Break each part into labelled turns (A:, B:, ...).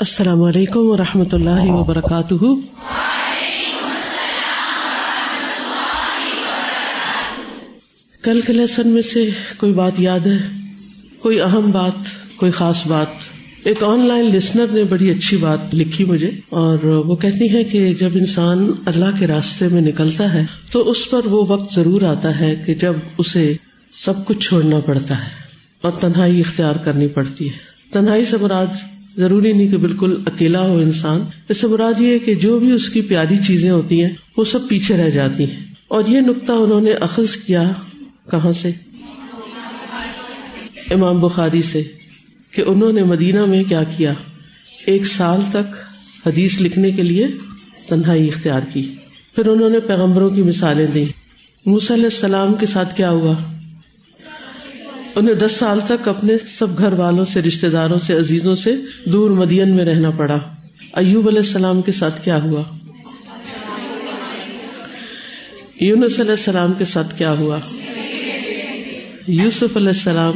A: السلام علیکم و رحمۃ اللہ وبرکاتہ۔ کل کے لیسن میں سے کوئی بات یاد ہے؟ کوئی اہم بات، کوئی خاص بات؟ ایک آن لائن لسنر نے بڑی اچھی بات لکھی مجھے، اور وہ کہتی ہے کہ جب انسان اللہ کے راستے میں نکلتا ہے، تو اس پر وہ وقت ضرور آتا ہے کہ جب اسے سب کچھ چھوڑنا پڑتا ہے اور تنہائی اختیار کرنی پڑتی ہے۔ تنہائی سے مراد ضروری نہیں کہ بالکل اکیلا ہو انسان، اس سے مراد یہ کہ جو بھی اس کی پیاری چیزیں ہوتی ہیں، وہ سب پیچھے رہ جاتی ہیں۔ اور یہ نقطہ انہوں نے اخذ کیا کہاں سے؟ امام بخاری سے، کہ انہوں نے مدینہ میں کیا کیا؟ ایک سال تک حدیث لکھنے کے لیے تنہائی اختیار کی۔ پھر انہوں نے پیغمبروں کی مثالیں دی علیہ السلام کے ساتھ کیا ہوا؟ انہیں دس سال تک اپنے سب گھر والوں سے رشتے داروں سے، عزیزوں سے دور مدین میں رہنا پڑا۔ ایوب علیہ السلام کے ساتھ کیا ہوا؟ یونس علیہ السلام کے ساتھ کیا ہوا؟ یوسف علیہ السلام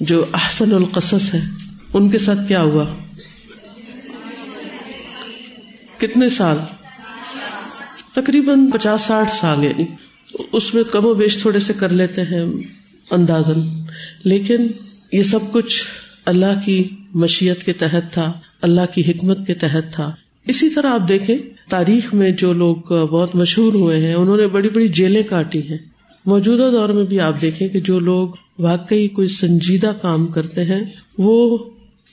A: جو احسن القصص ہے، ان کے ساتھ کیا ہوا؟ کتنے سال؟ تقریباً پچاس ساٹھ سال یعنی اس میں کم و بیش تھوڑے سے کر لیتے ہیں اندازن لیکن یہ سب کچھ اللہ کی مشیت کے تحت تھا، اللہ کی حکمت کے تحت تھا۔ اسی طرح آپ دیکھیں، تاریخ میں جو لوگ بہت مشہور ہوئے ہیں، انہوں نے بڑی بڑی جیلیں کاٹی ہیں۔ موجودہ دور میں بھی آپ دیکھیں کہ جو لوگ واقعی کوئی سنجیدہ کام کرتے ہیں، وہ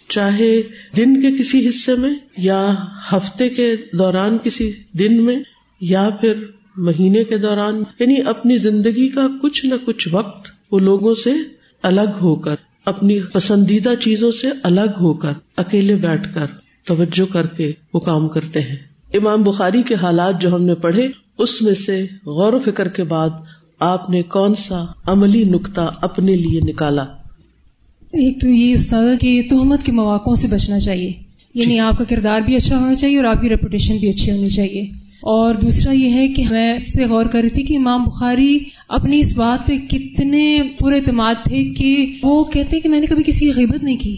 A: چاہے دن کے کسی حصے میں یا ہفتے کے دوران کسی دن میں یا پھر مہینے کے دوران یعنی اپنی زندگی کا کچھ نہ کچھ وقت وہ لوگوں سے الگ ہو کر اپنی پسندیدہ چیزوں سے الگ ہو کر اکیلے بیٹھ کر توجہ کر کے وہ کام کرتے ہیں۔ امام بخاری کے حالات جو ہم نے پڑھے اس میں سے غور و فکر کے بعد آپ نے کون سا عملی نقطہ اپنے لیے نکالا؟
B: ایک تو یہ استاد کہ تہمت کے مواقع سے بچنا چاہیے۔ یعنی۔ آپ کا کردار بھی اچھا ہونا چاہیے اور آپ کی ریپوٹیشن بھی اچھی ہونی چاہیے۔ اور دوسرا یہ ہے کہ میں اس پہ غور کر رہی تھی کہ امام بخاری اپنی اس بات پہ کتنے پورے اعتماد تھے کہ وہ کہتے کہ میں نے کبھی کسی کی غیبت نہیں کی۔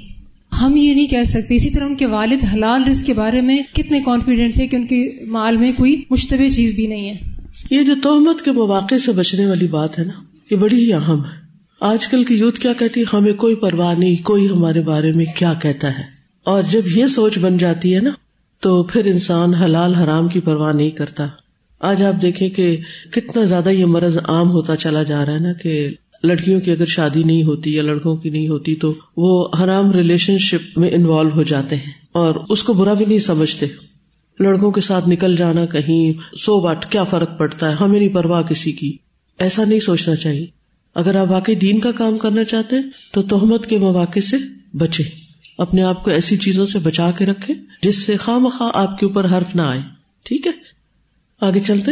B: ہم یہ نہیں کہہ سکتے۔ اسی طرح ان کے والد حلال رزق کے بارے میں کتنے کانفیڈینٹ تھے کہ ان کے مال میں کوئی مشتبہ چیز بھی نہیں ہے۔
A: یہ جو تہمت کے مواقع سے بچنے والی بات ہے نا، یہ بڑی ہی اہم ہے۔ آج کل کی یوتھ کیا کہتی ہے؟ ہمیں کوئی پرواہ نہیں، کوئی ہمارے بارے میں کیا کہتا ہے۔ اور جب یہ سوچ بن جاتی ہے نا تو پھر انسان حلال حرام کی پرواہ نہیں کرتا۔ آج آپ دیکھیں کہ کتنا زیادہ یہ مرض عام ہوتا چلا جا رہا ہے نا کہ لڑکیوں کی اگر شادی نہیں ہوتی یا لڑکوں کی نہیں ہوتی تو وہ حرام ریلیشن شپ میں انوالو ہو جاتے ہیں اور اس کو برا بھی نہیں سمجھتے۔ لڑکوں کے ساتھ نکل جانا کہیں، سو واٹ، کیا فرق پڑتا ہے؟ ہمیں نہیں پرواہ کسی کی۔ ایسا نہیں سوچنا چاہیے۔ اگر آپ واقعی دین کا کام کرنا چاہتے تو تہمت کے مواقع سے بچے اپنے آپ کو ایسی چیزوں سے بچا کے رکھے جس سے خواہ مخواہ آپ کے اوپر حرف نہ آئے۔ ٹھیک ہے؟ آگے چلتے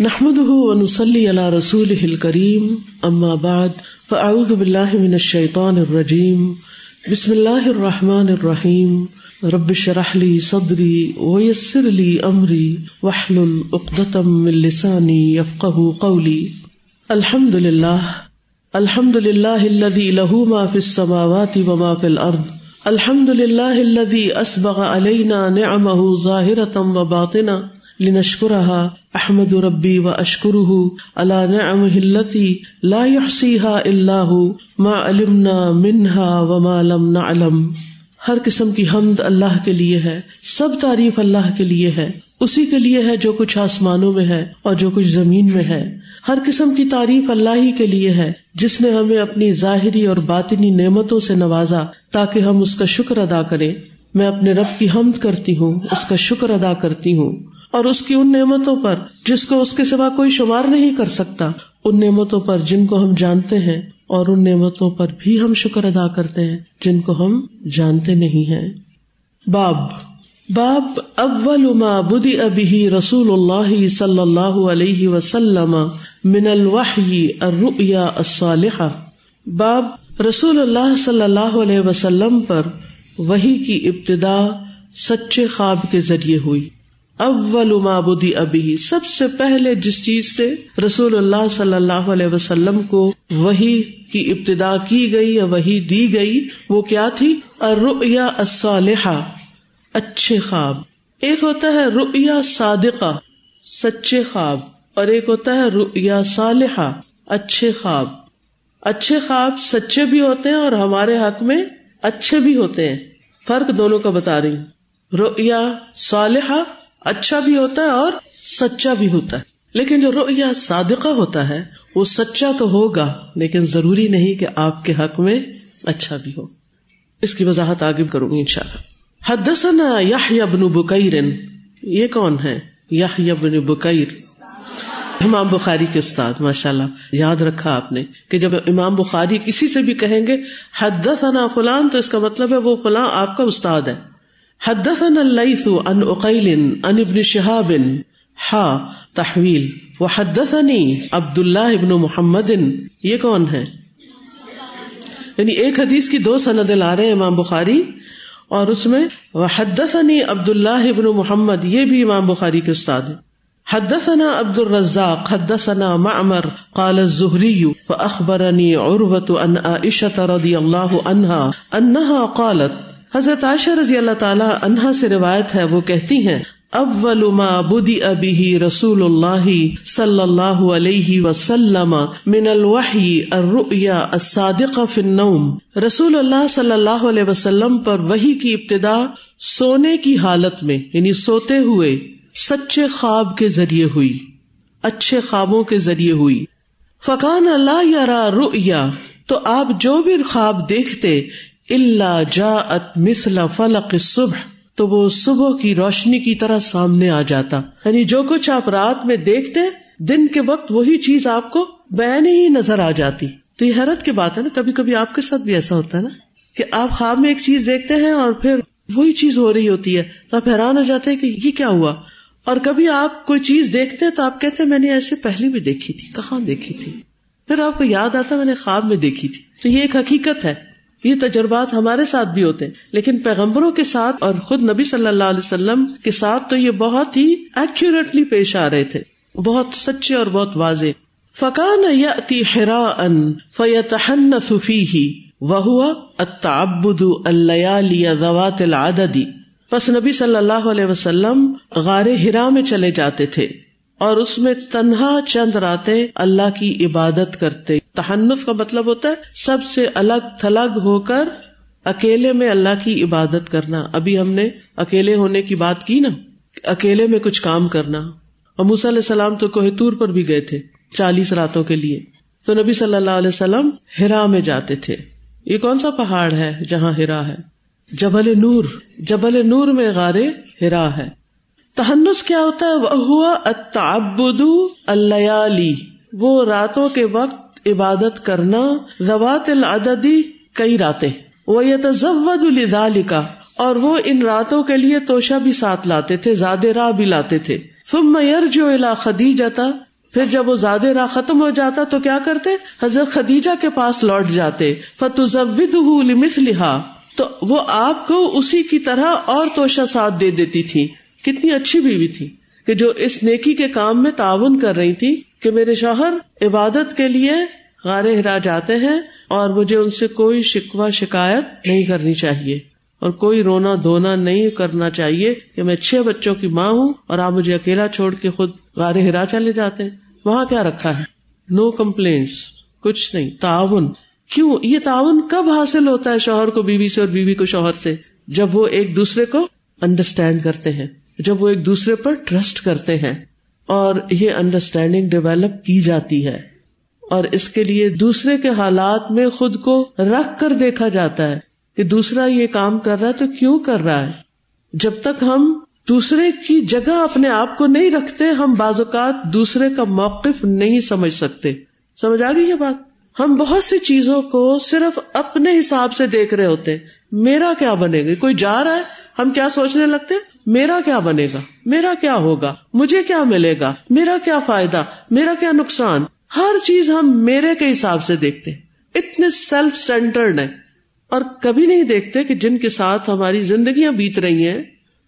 A: نحمد نسلی اللہ رسول کریم اما بعد، فاعوذ باللہ من الشیطان الرجیم، بسم اللہ الرحمٰن الرحیم، رب شرح لی صدری ویسر لی امری وحل العقدم من لسانی یفقہ قولی۔ الحمد للہ الحمد للہ الذي له ما في السماوات وما في الارض الحمد للہ الذي اسبغ علينا نعمه ظاهرة وباطنة لنشكرها احمد ربي واشكره على نعمه التي لا يحصيها الا هو ما علمنا منها وما لم نعلم. ہر قسم کی حمد اللہ کے لیے ہے، سب تعریف اللہ کے لیے ہے، اسی کے لیے ہے جو کچھ آسمانوں میں ہے اور جو کچھ زمین میں ہے۔ ہر قسم کی تعریف اللہ ہی کے لیے ہے، جس نے ہمیں اپنی ظاہری اور باطنی نعمتوں سے نوازا۔ تاکہ ہم اس کا شکر ادا کریں۔ میں اپنے رب کی حمد کرتی ہوں، اس کا شکر ادا کرتی ہوں۔ اور اس کی ان نعمتوں پر جس کو اس کے سوا کوئی شمار نہیں کر سکتا، ان نعمتوں پر جن کو ہم جانتے ہیں اور ان نعمتوں پر بھی ہم شکر ادا کرتے ہیں، جن کو ہم جانتے نہیں ہیں۔ باب۔ باب اول ما بدی ابھی رسول اللہ صلی اللہ علیہ وسلم من الوحی الرؤیا الصالحہ۔ باب رسول اللہ صلی اللہ علیہ وسلم پر وہی کی ابتدا سچے خواب کے ذریعے ہوئی۔ اول معبودی ابھی سب سے پہلے جس چیز سے رسول اللہ صلی اللہ علیہ وسلم کو وہی کی ابتدا کی گئی یا وہی دی گئی، وہ کیا تھی؟ الرؤیا الصالحہ، اچھے خواب۔ ایک ہوتا ہے رؤیا صادقہ، سچے خواب۔ اور ایک ہوتا ہے رؤیا صالحہ، اچھے خواب۔ اچھے خواب سچے بھی ہوتے ہیں اور ہمارے حق میں اچھے بھی ہوتے ہیں۔ فرق دونوں کا بتا رہی ہوں۔ رؤیا صالحہ اچھا بھی ہوتا ہے اور سچا بھی ہوتا ہے۔ لیکن جو رؤیا صادقہ ہوتا ہے، وہ سچا تو ہوگا، لیکن ضروری نہیں کہ آپ کے حق میں اچھا بھی ہو۔ اس کی وضاحت آگے کروں گی ان شاء اللہ حدثنا یا ابن بکیر یہ کون ہے؟ یا ابن بکیر۔ امام بخاری کے استاد ماشاء اللہ یاد رکھا آپ نے کہ جب امام بخاری کسی سے بھی کہیں گے، حدثنا فلان، تو اس کا مطلب ہے وہ فلاں آپ کا استاد ہے۔ حدثنا اللیث ان اقیل ان ابن شہاب ہا تحویل۔ وہ حدثنی عبد اللہ ابن محمد۔ یہ کون ہے؟ یعنی ایک حدیث کی دو سند لا رہے امام بخاری اور اس میں وہ حدثنی عبد اللہ ابن محمد۔ یہ بھی امام بخاری کے استاد ہیں۔ حدثنا عبد الرزاق، حدثنا معمر، قال الزهري، فأخبرني عروة أن عائشة رضي الله عنها، أنها قالت، حضرت عائشہ رضی اللہ تعالی عنہا سے روایت ہے، وہ کہتی ہیں، اول ما بدی ابھی رسول اللہ صلی اللہ علیہ وسلم من الوحی الرؤیا الصادق فی النوم۔ رسول اللہ صلی اللہ علیہ وسلم پر وہی کی ابتدا سونے کی حالت میں یعنی سوتے ہوئے۔ سچے خواب کے ذریعے ہوئی، اچھے خوابوں کے ذریعے ہوئی۔ فقان اللہ یارا رؤیا تو آپ جو بھی خواب دیکھتے اللہ جا ات مثلا فلق صبح تو وہ صبح کی روشنی کی طرح سامنے آ جاتا۔ یعنی جو کچھ آپ رات میں دیکھتے، دن کے وقت وہی چیز آپ کو بین ہی نظر آ جاتی۔ تو یہ حیرت کی بات ہے نا کبھی کبھی آپ کے ساتھ بھی ایسا ہوتا ہے نا، کہ آپ خواب میں ایک چیز دیکھتے ہیں اور پھر وہی چیز ہو رہی ہوتی ہے، تو آپ حیران ہو جاتے ہیں کہ یہ کیا ہوا؟ اور کبھی آپ کوئی چیز دیکھتے ہیں تو آپ کہتے ہیں میں نے ایسے پہلے بھی دیکھی تھی، کہاں دیکھی تھی؟ پھر آپ کو یاد آتا میں نے خواب میں دیکھی تھی۔ تو یہ ایک حقیقت ہے، یہ تجربات ہمارے ساتھ بھی ہوتے ہیں، لیکن پیغمبروں کے ساتھ اور خود نبی صلی اللہ علیہ وسلم کے ساتھ تو یہ بہت ہی ایکوریٹلی پیش آ رہے تھے۔ بہت سچے اور بہت واضح۔ فقان ہرا ان فیتحن صفی ہی وہ اتعبد اللیالی ذوات العددی پس نبی صلی اللہ علیہ وسلم غار ہرا میں چلے جاتے تھے اور اس میں تنہا چند راتیں اللہ کی عبادت کرتے۔ تحنف کا مطلب ہوتا ہے سب سے الگ تھلگ ہو کر اکیلے میں اللہ کی عبادت کرنا۔ ابھی ہم نے اکیلے ہونے کی بات کی نا، اکیلے میں کچھ کام کرنا۔ اور موسی علیہ السلام تو کوہتور پر بھی گئے تھے چالیس راتوں کے لیے۔ تو نبی صلی اللہ علیہ وسلم ہرا میں جاتے تھے۔ یہ کون سا پہاڑ ہے جہاں ہرا ہے؟ جبل نور جبل نور میں غارے ہرا ہے۔ تہنس کیا ہوتا ہے؟ وہ ہوا اتعبد اللیالی۔ وہ راتوں کے وقت عبادت کرنا زوات العددی کئی راتیں۔ وہ یتزود لذالک اور وہ ان راتوں کے لیے توشا بھی ساتھ لاتے تھے زیادہ راہ بھی لاتے تھے۔ ثم یرجو الی خدیجہ پھر جب وہ زیادہ راہ ختم ہو جاتا تو کیا کرتے؟ حضرت خدیجہ کے پاس لوٹ جاتے۔ فتزودہ لمثلھا تو وہ آپ کو اسی کی طرح اور توشا ساتھ دے دیتی تھی۔ کتنی اچھی بیوی تھی کہ جو اس نیکی کے کام میں تعاون کر رہی تھی کہ میرے شوہر عبادت کے لیے غار ہرا جاتے ہیں اور مجھے ان سے کوئی شکوا شکایت نہیں کرنی چاہیے اور کوئی رونا دھونا نہیں کرنا چاہیے کہ میں چھ بچوں کی ماں ہوں اور آپ مجھے اکیلا چھوڑ کے خود غار ہرا چلے جاتے ہیں۔ وہاں کیا رکھا ہے؟ نو کمپلینٹس کچھ نہیں، تعاون۔ کیوں؟ یہ تعاون کب حاصل ہوتا ہے شوہر کو بیوی سے اور بیوی کو شوہر سے؟ جب وہ ایک دوسرے کو انڈرسٹینڈ کرتے ہیں، جب وہ ایک دوسرے پر ٹرسٹ کرتے ہیں، اور یہ انڈرسٹینڈنگ ڈیولپ کی جاتی ہے۔ اور اس کے لیے دوسرے کے حالات میں خود کو رکھ کر دیکھا جاتا ہے کہ دوسرا یہ کام کر رہا ہے تو کیوں کر رہا ہے؟ جب تک ہم دوسرے کی جگہ اپنے آپ کو نہیں رکھتے، ہم بعض اوقات دوسرے کا موقف نہیں سمجھ سکتے۔ سمجھ آ گئی یہ بات؟ ہم بہت سی چیزوں کو صرف اپنے حساب سے دیکھ رہے ہوتے میرا کیا بنے گا؟ کوئی جا رہا ہے؟ ہم کیا سوچنے لگتے؟ میرا کیا بنے گا؟ میرا کیا ہوگا؟ مجھے کیا ملے گا؟ میرا کیا فائدہ؟ میرا کیا نقصان؟ ہر چیز ہم میرے کے حساب سے دیکھتے اتنے سیلف سینٹرڈ ہیں۔ اور کبھی نہیں دیکھتے کہ جن کے ساتھ ہماری زندگیاں بیت رہی ہیں،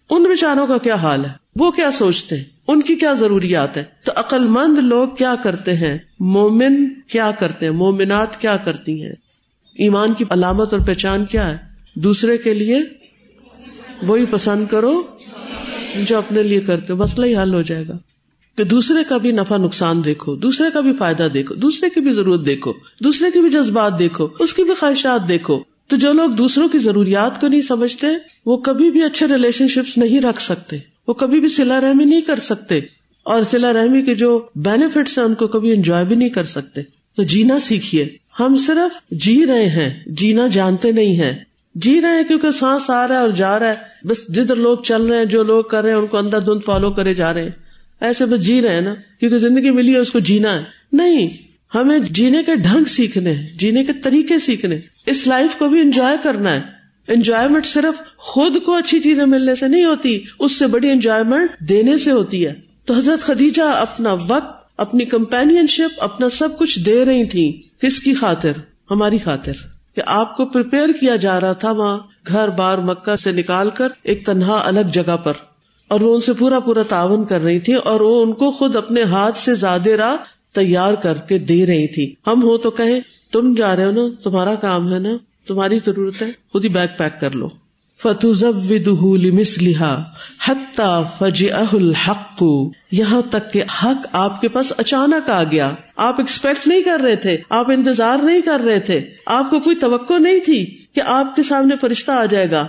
A: ان بچاروں کا کیا حال ہے؟ وہ کیا سوچتے ہیں؟ ان کی کیا ضروریات ہے تو عقل مند لوگ کیا کرتے ہیں؟ مومن کیا کرتے ہیں؟ مومنات کیا کرتی ہیں؟ ایمان کی علامت اور پہچان کیا ہے؟ دوسرے کے لیے وہی پسند کرو جو اپنے لیے کرتے ہو، مسئلہ ہی حل ہو جائے گا۔ کہ دوسرے کا بھی نفع نقصان دیکھو، دوسرے کا بھی فائدہ دیکھو، دوسرے کی بھی ضرورت دیکھو، دوسرے کی بھی جذبات دیکھو، اس کی بھی خواہشات دیکھو۔ تو جو لوگ دوسروں کی ضروریات کو نہیں سمجھتے، وہ کبھی بھی اچھے ریلیشن شپس نہیں رکھ سکتے۔ وہ کبھی بھی سلا رحمی نہیں کر سکتے اور سلا رحمی کے جو بینیفٹس ہیں ان کو کبھی انجوائے بھی نہیں کر سکتے۔ تو جینا سیکھیے۔ ہم صرف جی رہے ہیں، جینا جانتے نہیں ہیں۔ جی رہے ہیں کیونکہ سانس آ رہا ہے اور جا رہا ہے۔ بس جدھر لوگ چل رہے ہیں، جو لوگ کر رہے ہیں، ان کو اندر دھند فالو کرے جا رہے ہیں۔ ایسے بس جی رہے ہیں نا، کیونکہ زندگی ملی ہے، اس کو جینا ہے۔ نہیں، ہمیں جینے کے ڈھنگ سیکھنے جینے کے طریقے سیکھنے اس لائف کو بھی انجوائے کرنا ہے۔ انجوائےمنٹ صرف خود کو اچھی چیزیں ملنے سے نہیں ہوتی، اس سے بڑی انجوائےمنٹ دینے سے ہوتی ہے۔ تو حضرت خدیجہ اپنا وقت، اپنی کمپین شپ اپنا سب کچھ دے رہی تھی کس کی خاطر؟ ہماری خاطر۔ کہ آپ کو پریپیئر کیا جا رہا تھا وہاں، گھر بار مکہ سے نکال کر ایک تنہا الگ جگہ پر۔ اور وہ ان سے پورا پورا تعاون کر رہی تھی اور وہ ان کو خود اپنے ہاتھ سے زیادہ راہ تیار کر کے دے رہی تھی ہم ہو تو کہیں، تم جا رہے ہو نا، تمہارا کام ہے نا۔ تمہاری ضرورت ہے۔ خود ہی بیگ پیک کر لو۔ فج الحق۔ یہاں تک کہ حق آپ کے پاس اچانک آ گیا۔ آپ ایکسپیکٹ نہیں کر رہے تھے آپ انتظار نہیں کر رہے تھے۔ آپ کو کوئی توقع نہیں تھی کہ آپ کے سامنے فرشتہ آ جائے گا۔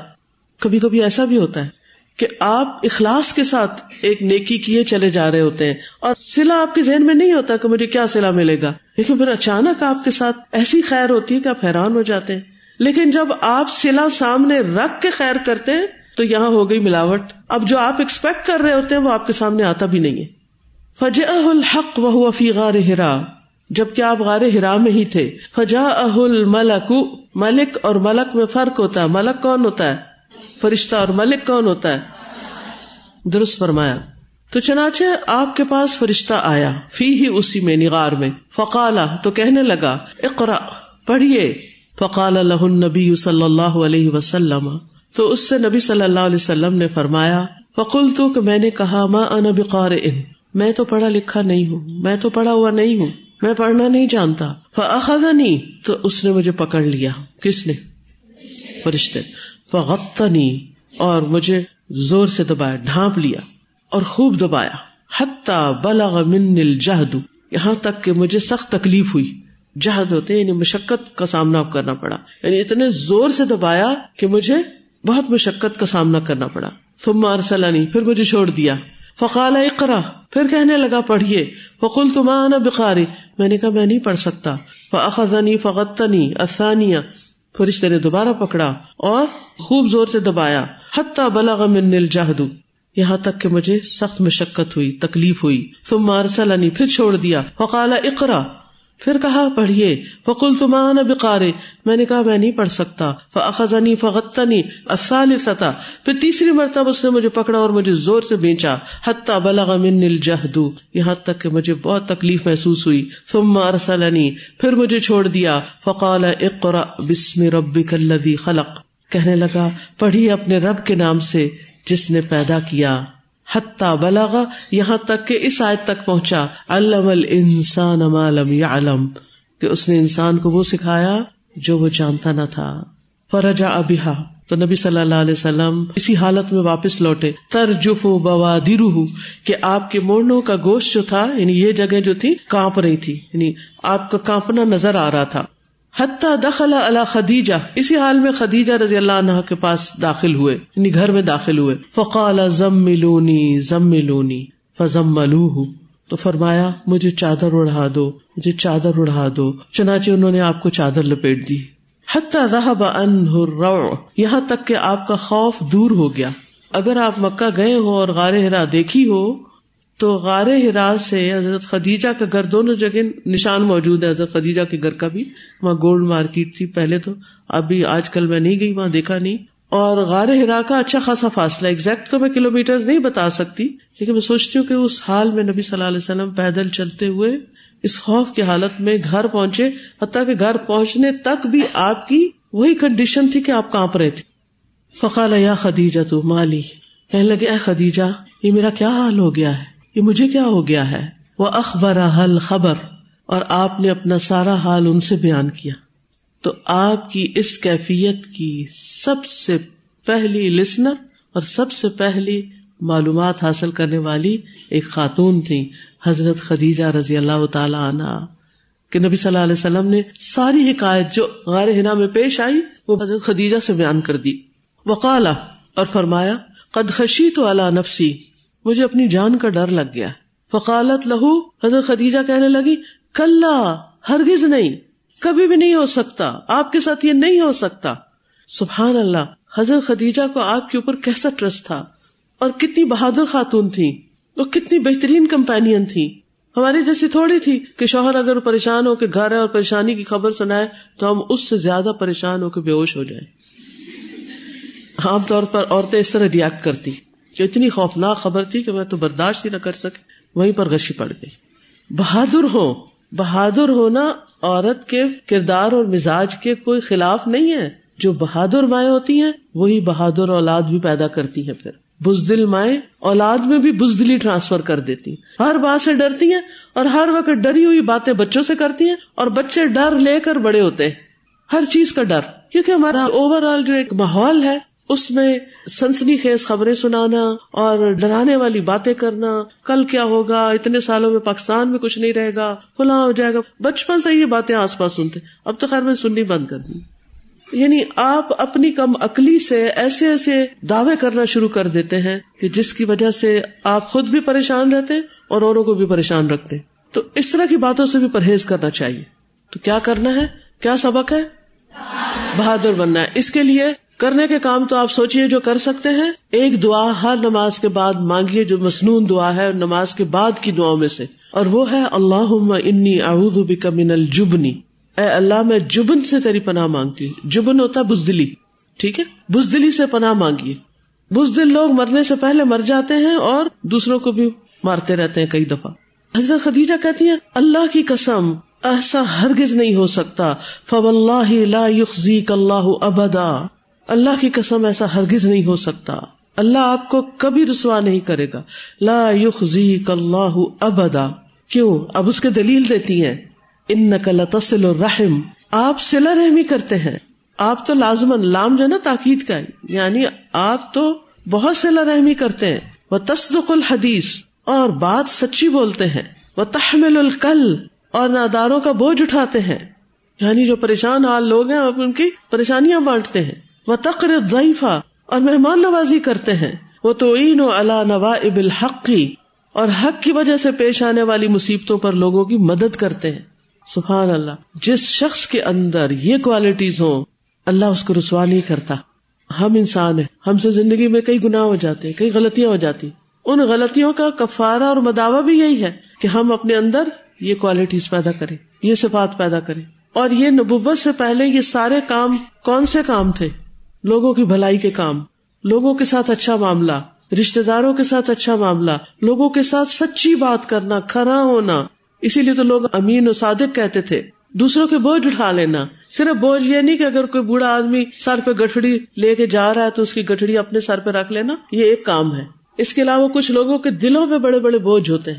A: کبھی کبھی ایسا بھی ہوتا ہے کہ آپ اخلاص کے ساتھ ایک نیکی کیے چلے جا رہے ہوتے ہیں اور سلا آپ کے ذہن میں نہیں ہوتا کہ مجھے کیا سلا ملے گا۔ لیکن پھر اچانک آپ کے ساتھ ایسی خیر ہوتی ہے کہ آپ حیران ہو جاتے ہیں۔ لیکن جب آپ سلا سامنے رکھ کے خیر کرتے ہیں، تو یہاں ہو گئی ملاوٹ۔ اب جو آپ ایکسپیکٹ کر رہے ہوتے ہیں، وہ آپ کے سامنے آتا بھی نہیں ہے۔ فج الحق وہ فی غار ہرا جبکہ آپ غار ہرا میں ہی تھے۔ فجا اہل ملک ملک اور ملک میں فرق ہوتا ہے۔ ملک کون ہوتا ہے؟ فرشتہ اور ملک کون ہوتا ہے؟ درست فرمایا۔ تو چنانچہ آپ کے پاس فرشتہ آیا۔ فی ہی اسی میں، نگار میں۔ فقالا تو کہنے لگا اقرا پڑھیے۔ فقال اللہ نبی صلی اللہ علیہ وسلم، تو اس سے نبی صلی اللہ علیہ وسلم نے فرمایا فقول تو کہ میں نے کہا ماں ان بقار میں تو پڑھا لکھا نہیں ہوں، میں تو پڑھا ہوا نہیں ہوں، میں پڑھنا نہیں جانتا۔ فاخذنی، تو اس نے مجھے پکڑ لیا۔ کس نے؟ فرشتے۔ فغتنی اور مجھے زور سے دبایا، ڈھانپ لیا، اور خوب دبایا۔ حتی بلغ من الجہد، یہاں تک کہ مجھے سخت تکلیف ہوئی۔ جہد ہوتے یعنی مشقت کا سامنا کرنا پڑا۔ یعنی اتنے زور سے دبایا کہ مجھے بہت مشقت کا سامنا کرنا پڑا۔ ثم ارسلنی، پھر مجھے چھوڑ دیا۔ فقال اقرا پھر کہنے لگا، پڑھیے۔ فقل تم بخاری میں نے کہا، میں نہیں پڑھ سکتا۔ فاخذنی فغتنی الثانیہ۔ پھر نے دوبارہ پکڑا اور خوب زور سے دبایا۔ حتی بلغ من الجہد۔ یہاں تک کہ مجھے سخت مشقت ہوئی، تکلیف ہوئی۔ ثم ارسلنی، پھر چھوڑ دیا۔ فقال اقرا پھر کہا، پڑھیے۔ فکل تمان بقارے میں نے کہا، میں نہیں پڑھ سکتا۔ فخذنی فغتنی اصال سطح پھر تیسری مرتبہ اس نے مجھے پکڑا اور مجھے زور سے بیچا حتیٰ بلغ من الجہد یہاں تک کہ مجھے بہت تکلیف محسوس ہوئی۔ ثم ارسلنی پھر مجھے چھوڑ دیا۔ فقال اقرا بسم ربک الذی خلق۔ کہنے لگا پڑھی اپنے رب کے نام سے جس نے پیدا کیا۔ حتیٰ بلاغا یہاں تک کہ اس آیت تک پہنچا، علم الانسان ما لم يعلم کہ اس نے انسان کو وہ سکھایا جو وہ جانتا نہ تھا۔ فرجا ابھا تو نبی صلی اللہ علیہ وسلم اسی حالت میں واپس لوٹے۔ ترجف و بوادر کہ آپ کے موڑنوں کا گوشت جو تھا یعنی یہ جگہ جو تھی کانپ رہی تھی۔ یعنی آپ کا کانپنا نظر آ رہا تھا۔ حتیٰ دخل اللہ خدیجہ۔ اسی حال میں خدیجہ رضی اللہ عنہ کے پاس داخل ہوئے یعنی گھر میں داخل ہوئے۔ فقال ضم ملونی ضم ملونی ملو تو فرمایا، مجھے چادر اڑا دو، مجھے چادر اڑا دو۔ چنانچہ انہوں نے آپ کو چادر لپیٹ دی۔ حتیٰ ذهب عنه الروع یہاں تک کہ آپ کا خوف دور ہو گیا۔ اگر آپ مکہ گئے ہو اور غار ہرا دیکھی ہو تو غار ہراس سے حضرت خدیجہ کا گھر دونوں جگہ نشان موجود ہے۔ حضرت خدیجہ کے گھر کا بھی وہاں گولڈ مارکیٹ تھی پہلے تو۔ ابھی آج کل میں نہیں گئی، وہاں دیکھا نہیں۔ اور غار ہرا کا اچھا خاصا فاصلہ ایگزیکٹ تو میں کلو میٹر نہیں بتا سکتی، لیکن میں سوچتی ہوں کہ اس حال میں نبی صلی اللہ علیہ وسلم پیدل چلتے ہوئے اس خوف کی حالت میں گھر پہنچے۔ حتیٰ کہ گھر پہنچنے تک بھی آپ کی وہی کنڈیشن تھی کہ آپ کانپ رہے تھے فقال یا خدیجہ تو مالی، کہنے لگے، اے خدیجہ، یہ میرا کیا حال ہو گیا ہے؟ یہ مجھے کیا ہو گیا ہے؟ وہ اخبر حل خبر اور آپ نے اپنا سارا حال ان سے بیان کیا۔ تو آپ کی اس کیفیت کی سب سے پہلی لسنر اور سب سے پہلی معلومات حاصل کرنے والی ایک خاتون تھی حضرت خدیجہ رضی اللہ تعالی عنہ۔ کہ نبی صلی اللہ علیہ وسلم نے ساری حکایت جو غار ہنا میں پیش آئی، وہ حضرت خدیجہ سے بیان کر دی۔ وقالا، اور فرمایا، قد خشی تو اللہ نفسی مجھے اپنی جان کا ڈر لگ گیا۔ فقالت لہو، حضرت خدیجہ کہنے لگی کل ہرگز نہیں، کبھی بھی نہیں ہو سکتا، آپ کے ساتھ یہ نہیں ہو سکتا۔ سبحان اللہ، حضرت خدیجہ کو آپ کے اوپر کیسا ٹرسٹ تھا۔ اور کتنی بہادر خاتون تھی وہ کتنی بہترین کمپینین تھی ہماری جیسی تھوڑی تھی کہ شوہر اگر پریشان ہو کے گھر ہے اور پریشانی کی خبر سنائے تو ہم اس سے زیادہ پریشان ہو کے بے ہوش ہو جائیں۔ عام طور پر عورتیں اس طرح ریئیکٹ کرتی۔ جو اتنی خوفناک خبر تھی کہ میں تو برداشت ہی نہ کر سکے، وہیں پر غشی پڑ گئی۔ بہادر ہو، بہادر ہونا عورت کے کردار اور مزاج کے کوئی خلاف نہیں ہے۔ جو بہادر مائیں ہوتی ہیں، وہی بہادر اولاد بھی پیدا کرتی ہیں پھر۔ بزدل مائیں اولاد میں بھی بزدلی ٹرانسفر کر دیتی ہر بات سے ڈرتی ہیں اور ہر وقت ڈری ہوئی باتیں بچوں سے کرتی ہیں اور بچے ڈر لے کر بڑے ہوتے ہیں۔ ہر چیز کا ڈر، کیونکہ ہمارا اوور آل جو ایک ماحول ہے اس میں سنسنی خیز خبریں سنانا اور ڈرانے والی باتیں کرنا، کل کیا ہوگا؟ اتنے سالوں میں پاکستان میں کچھ نہیں رہے گا، فلاں ہو جائے گا۔ بچپن سے یہ باتیں آس پاس سنتے۔ اب تو خیر میں سننی بند کر دی۔ یعنی آپ اپنی کم عقلی سے ایسے ایسے دعوے کرنا شروع کر دیتے ہیں کہ جس کی وجہ سے آپ خود بھی پریشان رہتے اور اوروں کو بھی پریشان رکھتے۔ تو اس طرح کی باتوں سے بھی پرہیز کرنا چاہیے۔ تو کیا کرنا ہے؟ کیا سبق ہے؟ بہادر بننا ہے۔ اس کے لیے کرنے کے کام تو آپ سوچیے جو کر سکتے ہیں۔ ایک دعا ہر نماز کے بعد مانگیے جو مصنون دعا ہے نماز کے بعد کی دعاؤں میں سے۔ اور وہ ہے اللہ انی اعوذ بک من الجبنی اے اللہ، میں جبن سے تیری پناہ مانگتی ہوں۔ جبن ہوتا بزدلی۔ ٹھیک ہے؟ بزدلی سے پناہ مانگیے۔ بزدل لوگ مرنے سے پہلے مر جاتے ہیں اور دوسروں کو بھی مارتے رہتے ہیں کئی دفعہ۔ حضرت خدیجہ کہتی ہیں، اللہ کی قسم، ایسا ہرگز نہیں ہو سکتا۔ فو اللہ لا یخزیک اللہ ابدا۔ اللہ کی قسم ایسا ہرگز نہیں ہو سکتا۔ اللہ آپ کو کبھی رسوا نہیں کرے گا۔ لا یخزیک اللہ ابدا۔ کیوں؟ اب اس کے دلیل دیتی ہیں۔ ان نقل تسل الرحم۔ آپ سلا رحمی کرتے ہیں۔ آپ تو لازمن لام جو نا تاکید کا ہے۔ یعنی آپ تو بہت سلا رحمی کرتے ہیں۔ وہ تصدق الحدیث۔ اور بات سچی بولتے ہیں۔ وہ تحمل القل اور ناداروں کا بوجھ اٹھاتے ہیں۔ یعنی جو پریشان حال لوگ ہیں، آپ ان کی پریشانیاں بانٹتے ہیں۔ وہ تقر ضعیفہ اور مہمان نوازی کرتے ہیں۔ وہ تو عین و اللہ نوا اب الحقی اور حق کی وجہ سے پیش آنے والی مصیبتوں پر لوگوں کی مدد کرتے ہیں۔ سبحان اللہ۔ جس شخص کے اندر یہ کوالٹیز ہوں، اللہ اس کو رسوا نہیں کرتا۔ ہم انسان ہیں، ہم سے زندگی میں کئی گناہ ہو جاتے، کئی غلطیاں ہو جاتی۔ ان غلطیوں کا کفارہ اور مداوع بھی یہی ہے کہ ہم اپنے اندر یہ کوالٹیز پیدا کریں، یہ صفات پیدا کریں۔ اور یہ نبوت سے پہلے یہ سارے کام کون سے کام تھے؟ لوگوں کی بھلائی کے کام، لوگوں کے ساتھ اچھا معاملہ رشتے داروں کے ساتھ اچھا معاملہ، لوگوں کے ساتھ سچی بات کرنا کھڑا ہونا۔ اسی لیے تو لوگ امین و صادق کہتے تھے، دوسروں کے بوجھ اٹھا لینا۔ صرف بوجھ یہ نہیں کہ اگر کوئی بوڑھا آدمی سر پہ گٹھڑی لے کے جا رہا ہے تو اس کی گٹھڑی اپنے سر پہ رکھ لینا، یہ ایک کام ہے۔ اس کے علاوہ کچھ لوگوں کے دلوں پہ بڑے بڑے بوجھ ہوتے ہیں۔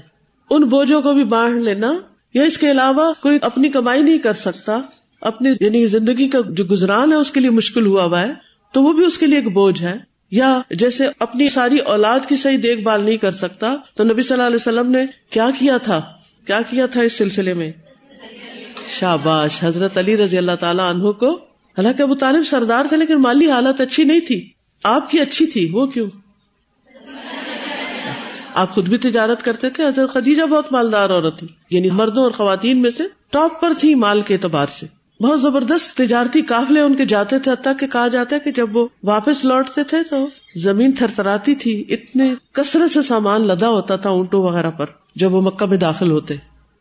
A: ان بوجھوں کو بھی بانٹ لینا، یا اس کے علاوہ کوئی اپنی کمائی نہیں کر سکتا۔ اپنی یعنی زندگی کا جو گزران ہے، اس کے لیے مشکل ہوا ہوا ہے۔ تو وہ بھی اس کے لیے ایک بوجھ ہے۔ یا جیسے اپنی ساری اولاد کی صحیح دیکھ بھال نہیں کر سکتا، تو نبی صلی اللہ علیہ وسلم نے کیا کیا تھا؟ کیا کیا تھا اس سلسلے میں؟ شاباش، حضرت علی رضی اللہ تعالیٰ عنہ کو۔ حالانکہ ابو طالب سردار تھے لیکن مالی حالت اچھی نہیں تھی۔ آپ کی اچھی تھی، وہ کیوں؟ آپ خود بھی تجارت کرتے تھے، حضرت خدیجہ بہت مالدار عورت تھی۔ یعنی مردوں اور خواتین میں سے ٹاپ پر تھی مال کے اعتبار سے۔ بہت زبردست تجارتی قافلے ان کے جاتے تھے، حتیٰ کہ کہا جاتا ہے کہ جب وہ واپس لوٹتے تھے تو زمین تھر تھراتی تھی، اتنے کثرت سے سامان لدا ہوتا تھا اونٹوں وغیرہ پر جب وہ مکہ میں داخل ہوتے۔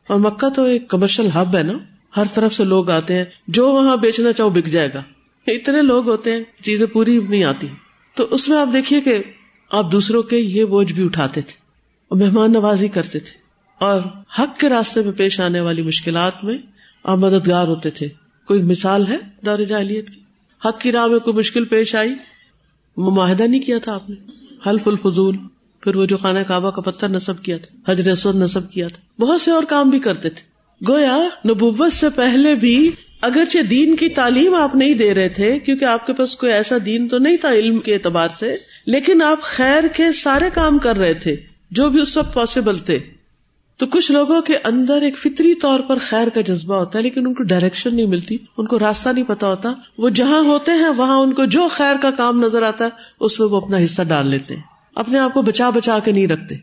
A: اور مکہ تو ایک کمرشل ہب ہے نا، ہر طرف سے لوگ آتے ہیں، جو وہاں بیچنا چاہو بک جائے گا۔ اتنے لوگ ہوتے ہیں، چیزیں پوری نہیں آتی۔ تو اس میں آپ دیکھیے کہ آپ دوسروں کے یہ بوجھ بھی اٹھاتے تھے اور مہمان نوازی کرتے تھے۔ اور حق کے راستے میں پیش آنے والی مشکلات میں آپ مددگار ہوتے تھے۔ کوئی مثال ہے دور جاہلیت کی؟ حق کی راہ میں کوئی مشکل پیش آئی؟ معاہدہ نہیں کیا تھا آپ نے؟ حلف الفضول، پھر وہ جو خانہ کعبہ کا پتھر نصب کیا تھا، حجر اسود نصب کیا تھا، بہت سے اور کام بھی کرتے تھے۔ گویا نبوت سے پہلے بھی اگرچہ دین کی تعلیم آپ نہیں دے رہے تھے، کیونکہ آپ کے پاس کوئی ایسا دین تو نہیں تھا علم کے اعتبار سے، لیکن آپ خیر کے سارے کام کر رہے تھے، جو بھی اس وقت پاسبل تھے۔ تو کچھ لوگوں کے اندر ایک فطری طور پر خیر کا جذبہ ہوتا ہے، لیکن ان کو ڈائریکشن نہیں ملتی، ان کو راستہ نہیں پتا ہوتا۔ وہ جہاں ہوتے ہیں، وہاں ان کو جو خیر کا کام نظر آتا ہے، اس میں وہ اپنا حصہ ڈال لیتے ہیں۔ اپنے آپ کو بچا بچا کے نہیں رکھتے۔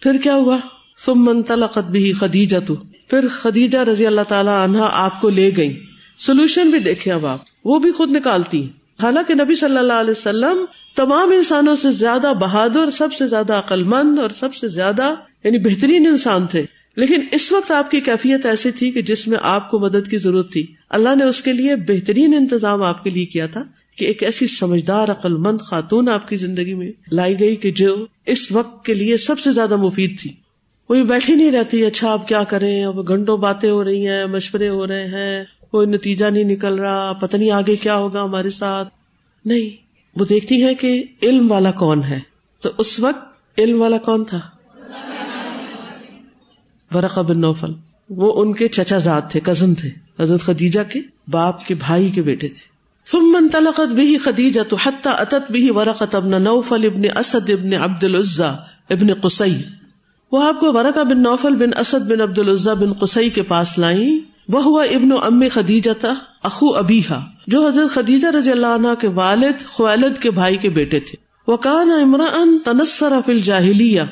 A: پھر کیا ہوا؟ تم منتلا بھی خدیجہ تو پھر خدیجہ رضی اللہ تعالیٰ عنہا آپ کو لے گئی سولوشن بھی دیکھے اب آپ۔ وہ بھی خود نکالتی حالانکہ نبی صلی اللہ علیہ وسلم تمام انسانوں سے زیادہ بہادر، سب سے زیادہ عقل مند اور سب سے زیادہ یعنی بہترین انسان تھے۔ لیکن اس وقت آپ کی کیفیت ایسی تھی کہ جس میں آپ کو مدد کی ضرورت تھی۔ اللہ نے اس کے لیے بہترین انتظام آپ کے لیے کیا تھا کہ ایک ایسی سمجھدار عقل مند خاتون آپ کی زندگی میں لائی گئی کہ جو اس وقت کے لیے سب سے زیادہ مفید تھی۔ کوئی بیٹھی نہیں رہتی اچھا آپ کیا کریں؟ اب گھنٹوں باتیں ہو رہی ہیں، مشورے ہو رہے ہیں، کوئی نتیجہ نہیں نکل رہا، پتہ نہیں آگے کیا ہوگا ہمارے ساتھ۔ نہیں، وہ دیکھتی ہے کہ علم والا کون ہے۔ تو اس وقت علم والا کون تھا؟ بن نوفل۔ وہ ان کے چچا زاد تھے کزن تھے۔ حضرت خدیجہ کے باپ کے بھائی کے بیٹے تھے۔ من تلقت بھی خدیجہ تو حتیٰ اتت بھی ابن نوفل ابن اسد ابن عبد العزا ابن قسئی وہ آپ کو ورقا بن نوفل بن اسد بن عبد العزا بن قسئی کے پاس لائی۔ وہ ہوا ابن ام خدیجہ تھا اخو ابیحا جو حضرت خدیجہ رضی اللہ عنہ کے والد، خوالد کے بھائی کے بیٹے تھے۔ وہ کان عمران تنسر فل جاہلیہ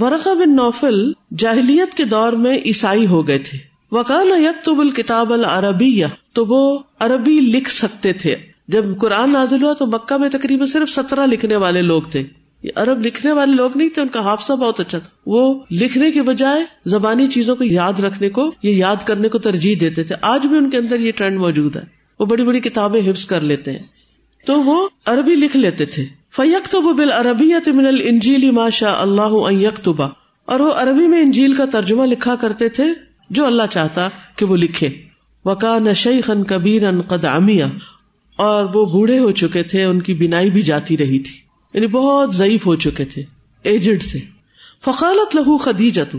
A: ورقا بن نوفل جاہلیت کے دور میں عیسائی ہو گئے تھے۔ وکان یکتب الکتاب العربی تو وہ عربی لکھ سکتے تھے۔ جب قرآن نازل ہوا تو مکہ میں تقریباً صرف سترہ لکھنے والے لوگ تھے۔ یہ عرب لکھنے والے لوگ نہیں تھے، ان کا حافظہ بہت اچھا تھا۔ وہ لکھنے کے بجائے زبانی چیزوں کو یاد رکھنے کو یہ یاد کرنے کو ترجیح دیتے تھے۔ آج بھی ان کے اندر یہ ٹرینڈ موجود ہے۔ وہ بڑی بڑی کتابیں حفظ کر لیتے ہیں۔ تو وہ عربی لکھ لیتے تھے۔ فیق تو بال عربیت من الجیلی ماشا اللہ یکتبا اور وہ عربی میں انجیل کا ترجمہ لکھا کرتے تھے جو اللہ چاہتا کہ وہ لکھے۔ وکا نشی خن کبیر اور وہ بوڑھے ہو چکے تھے، ان کی بینائی بھی جاتی رہی تھی۔ یعنی بہت ضعیف ہو چکے تھے، ایجڈ سے فقالت لہو خدیجہ تو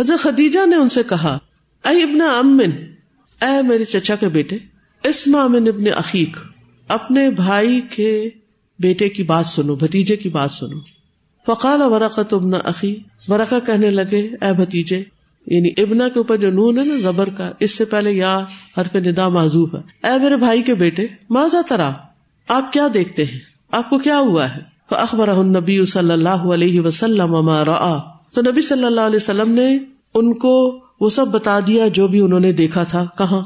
A: حضرت خدیجہ نے ان سے کہا، اے ابن امن اے میرے چچا کے بیٹے اسما امن ابن عقیق اپنے بھائی کے بیٹے کی بات سنو، بھتیجے کی بات سنو۔ فقال ورقت ابن عقی ورقا کہنے لگے، اے بھتیجے یعنی ابنا کے اوپر جو نون ہے نا، زبر کا، اس سے پہلے یا حرف ندا معذوف ہے۔ اے میرے بھائی کے بیٹے ماضا ترا؟ آپ کیا دیکھتے ہیں؟ آپ کو کیا ہوا ہے؟ اخبر نبی صلی اللہ علیہ وسلم تو نبی صلی اللہ علیہ وسلم نے ان کو وہ سب بتا دیا جو بھی انہوں نے دیکھا تھا، کہاں؟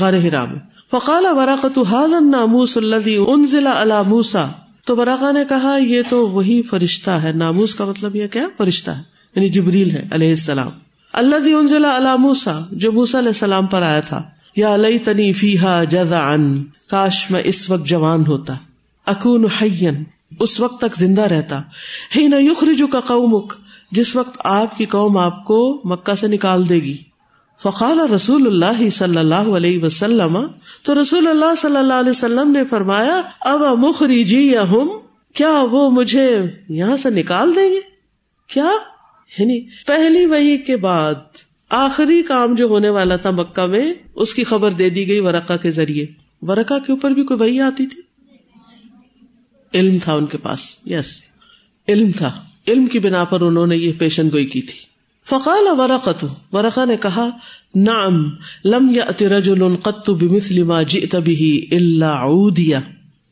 A: غار حرام فقال وراقت ناموس اللہ ان اللہ موسا تو براقا نے کہا، یہ تو وہی فرشتہ ہے۔ ناموس کا مطلب یہ کیا؟ فرشتہ ہے۔ یعنی جبریل ہے، علیہ السلام۔ اللہ ان ضلع اللہ موسا جو موسا علیہ السلام پر آیا تھا۔ یا علیہ تنی فیحا جزا ان کاش میں اس وقت جوان ہوتا۔ اکون حین اس وقت تک زندہ رہتا۔ ہی نہ یخرجو کا قومک، جس وقت آپ کی قوم آپ کو مکہ سے نکال دے گی۔ فقال رسول اللہ صلی اللہ علیہ وسلم، تو رسول اللہ صلی اللہ علیہ وسلم نے فرمایا اب مخری جی یا ہم کیا وہ مجھے یہاں سے نکال دیں گے؟ کیا؟ یعنی پہلی وہی کے بعد، آخری کام جو ہونے والا تھا مکہ میں، اس کی خبر دے دی گئی ورقا کے ذریعے۔ ورقا کے اوپر بھی کوئی وہی آتی تھی؟ علم تھا ان کے پاس یس علم تھا۔ علم کی بنا پر انہوں نے یہ پیشن گوئی کی تھی۔ فقال ورقت ورقا نے کہا نام لم یا جئت به الا عودیا۔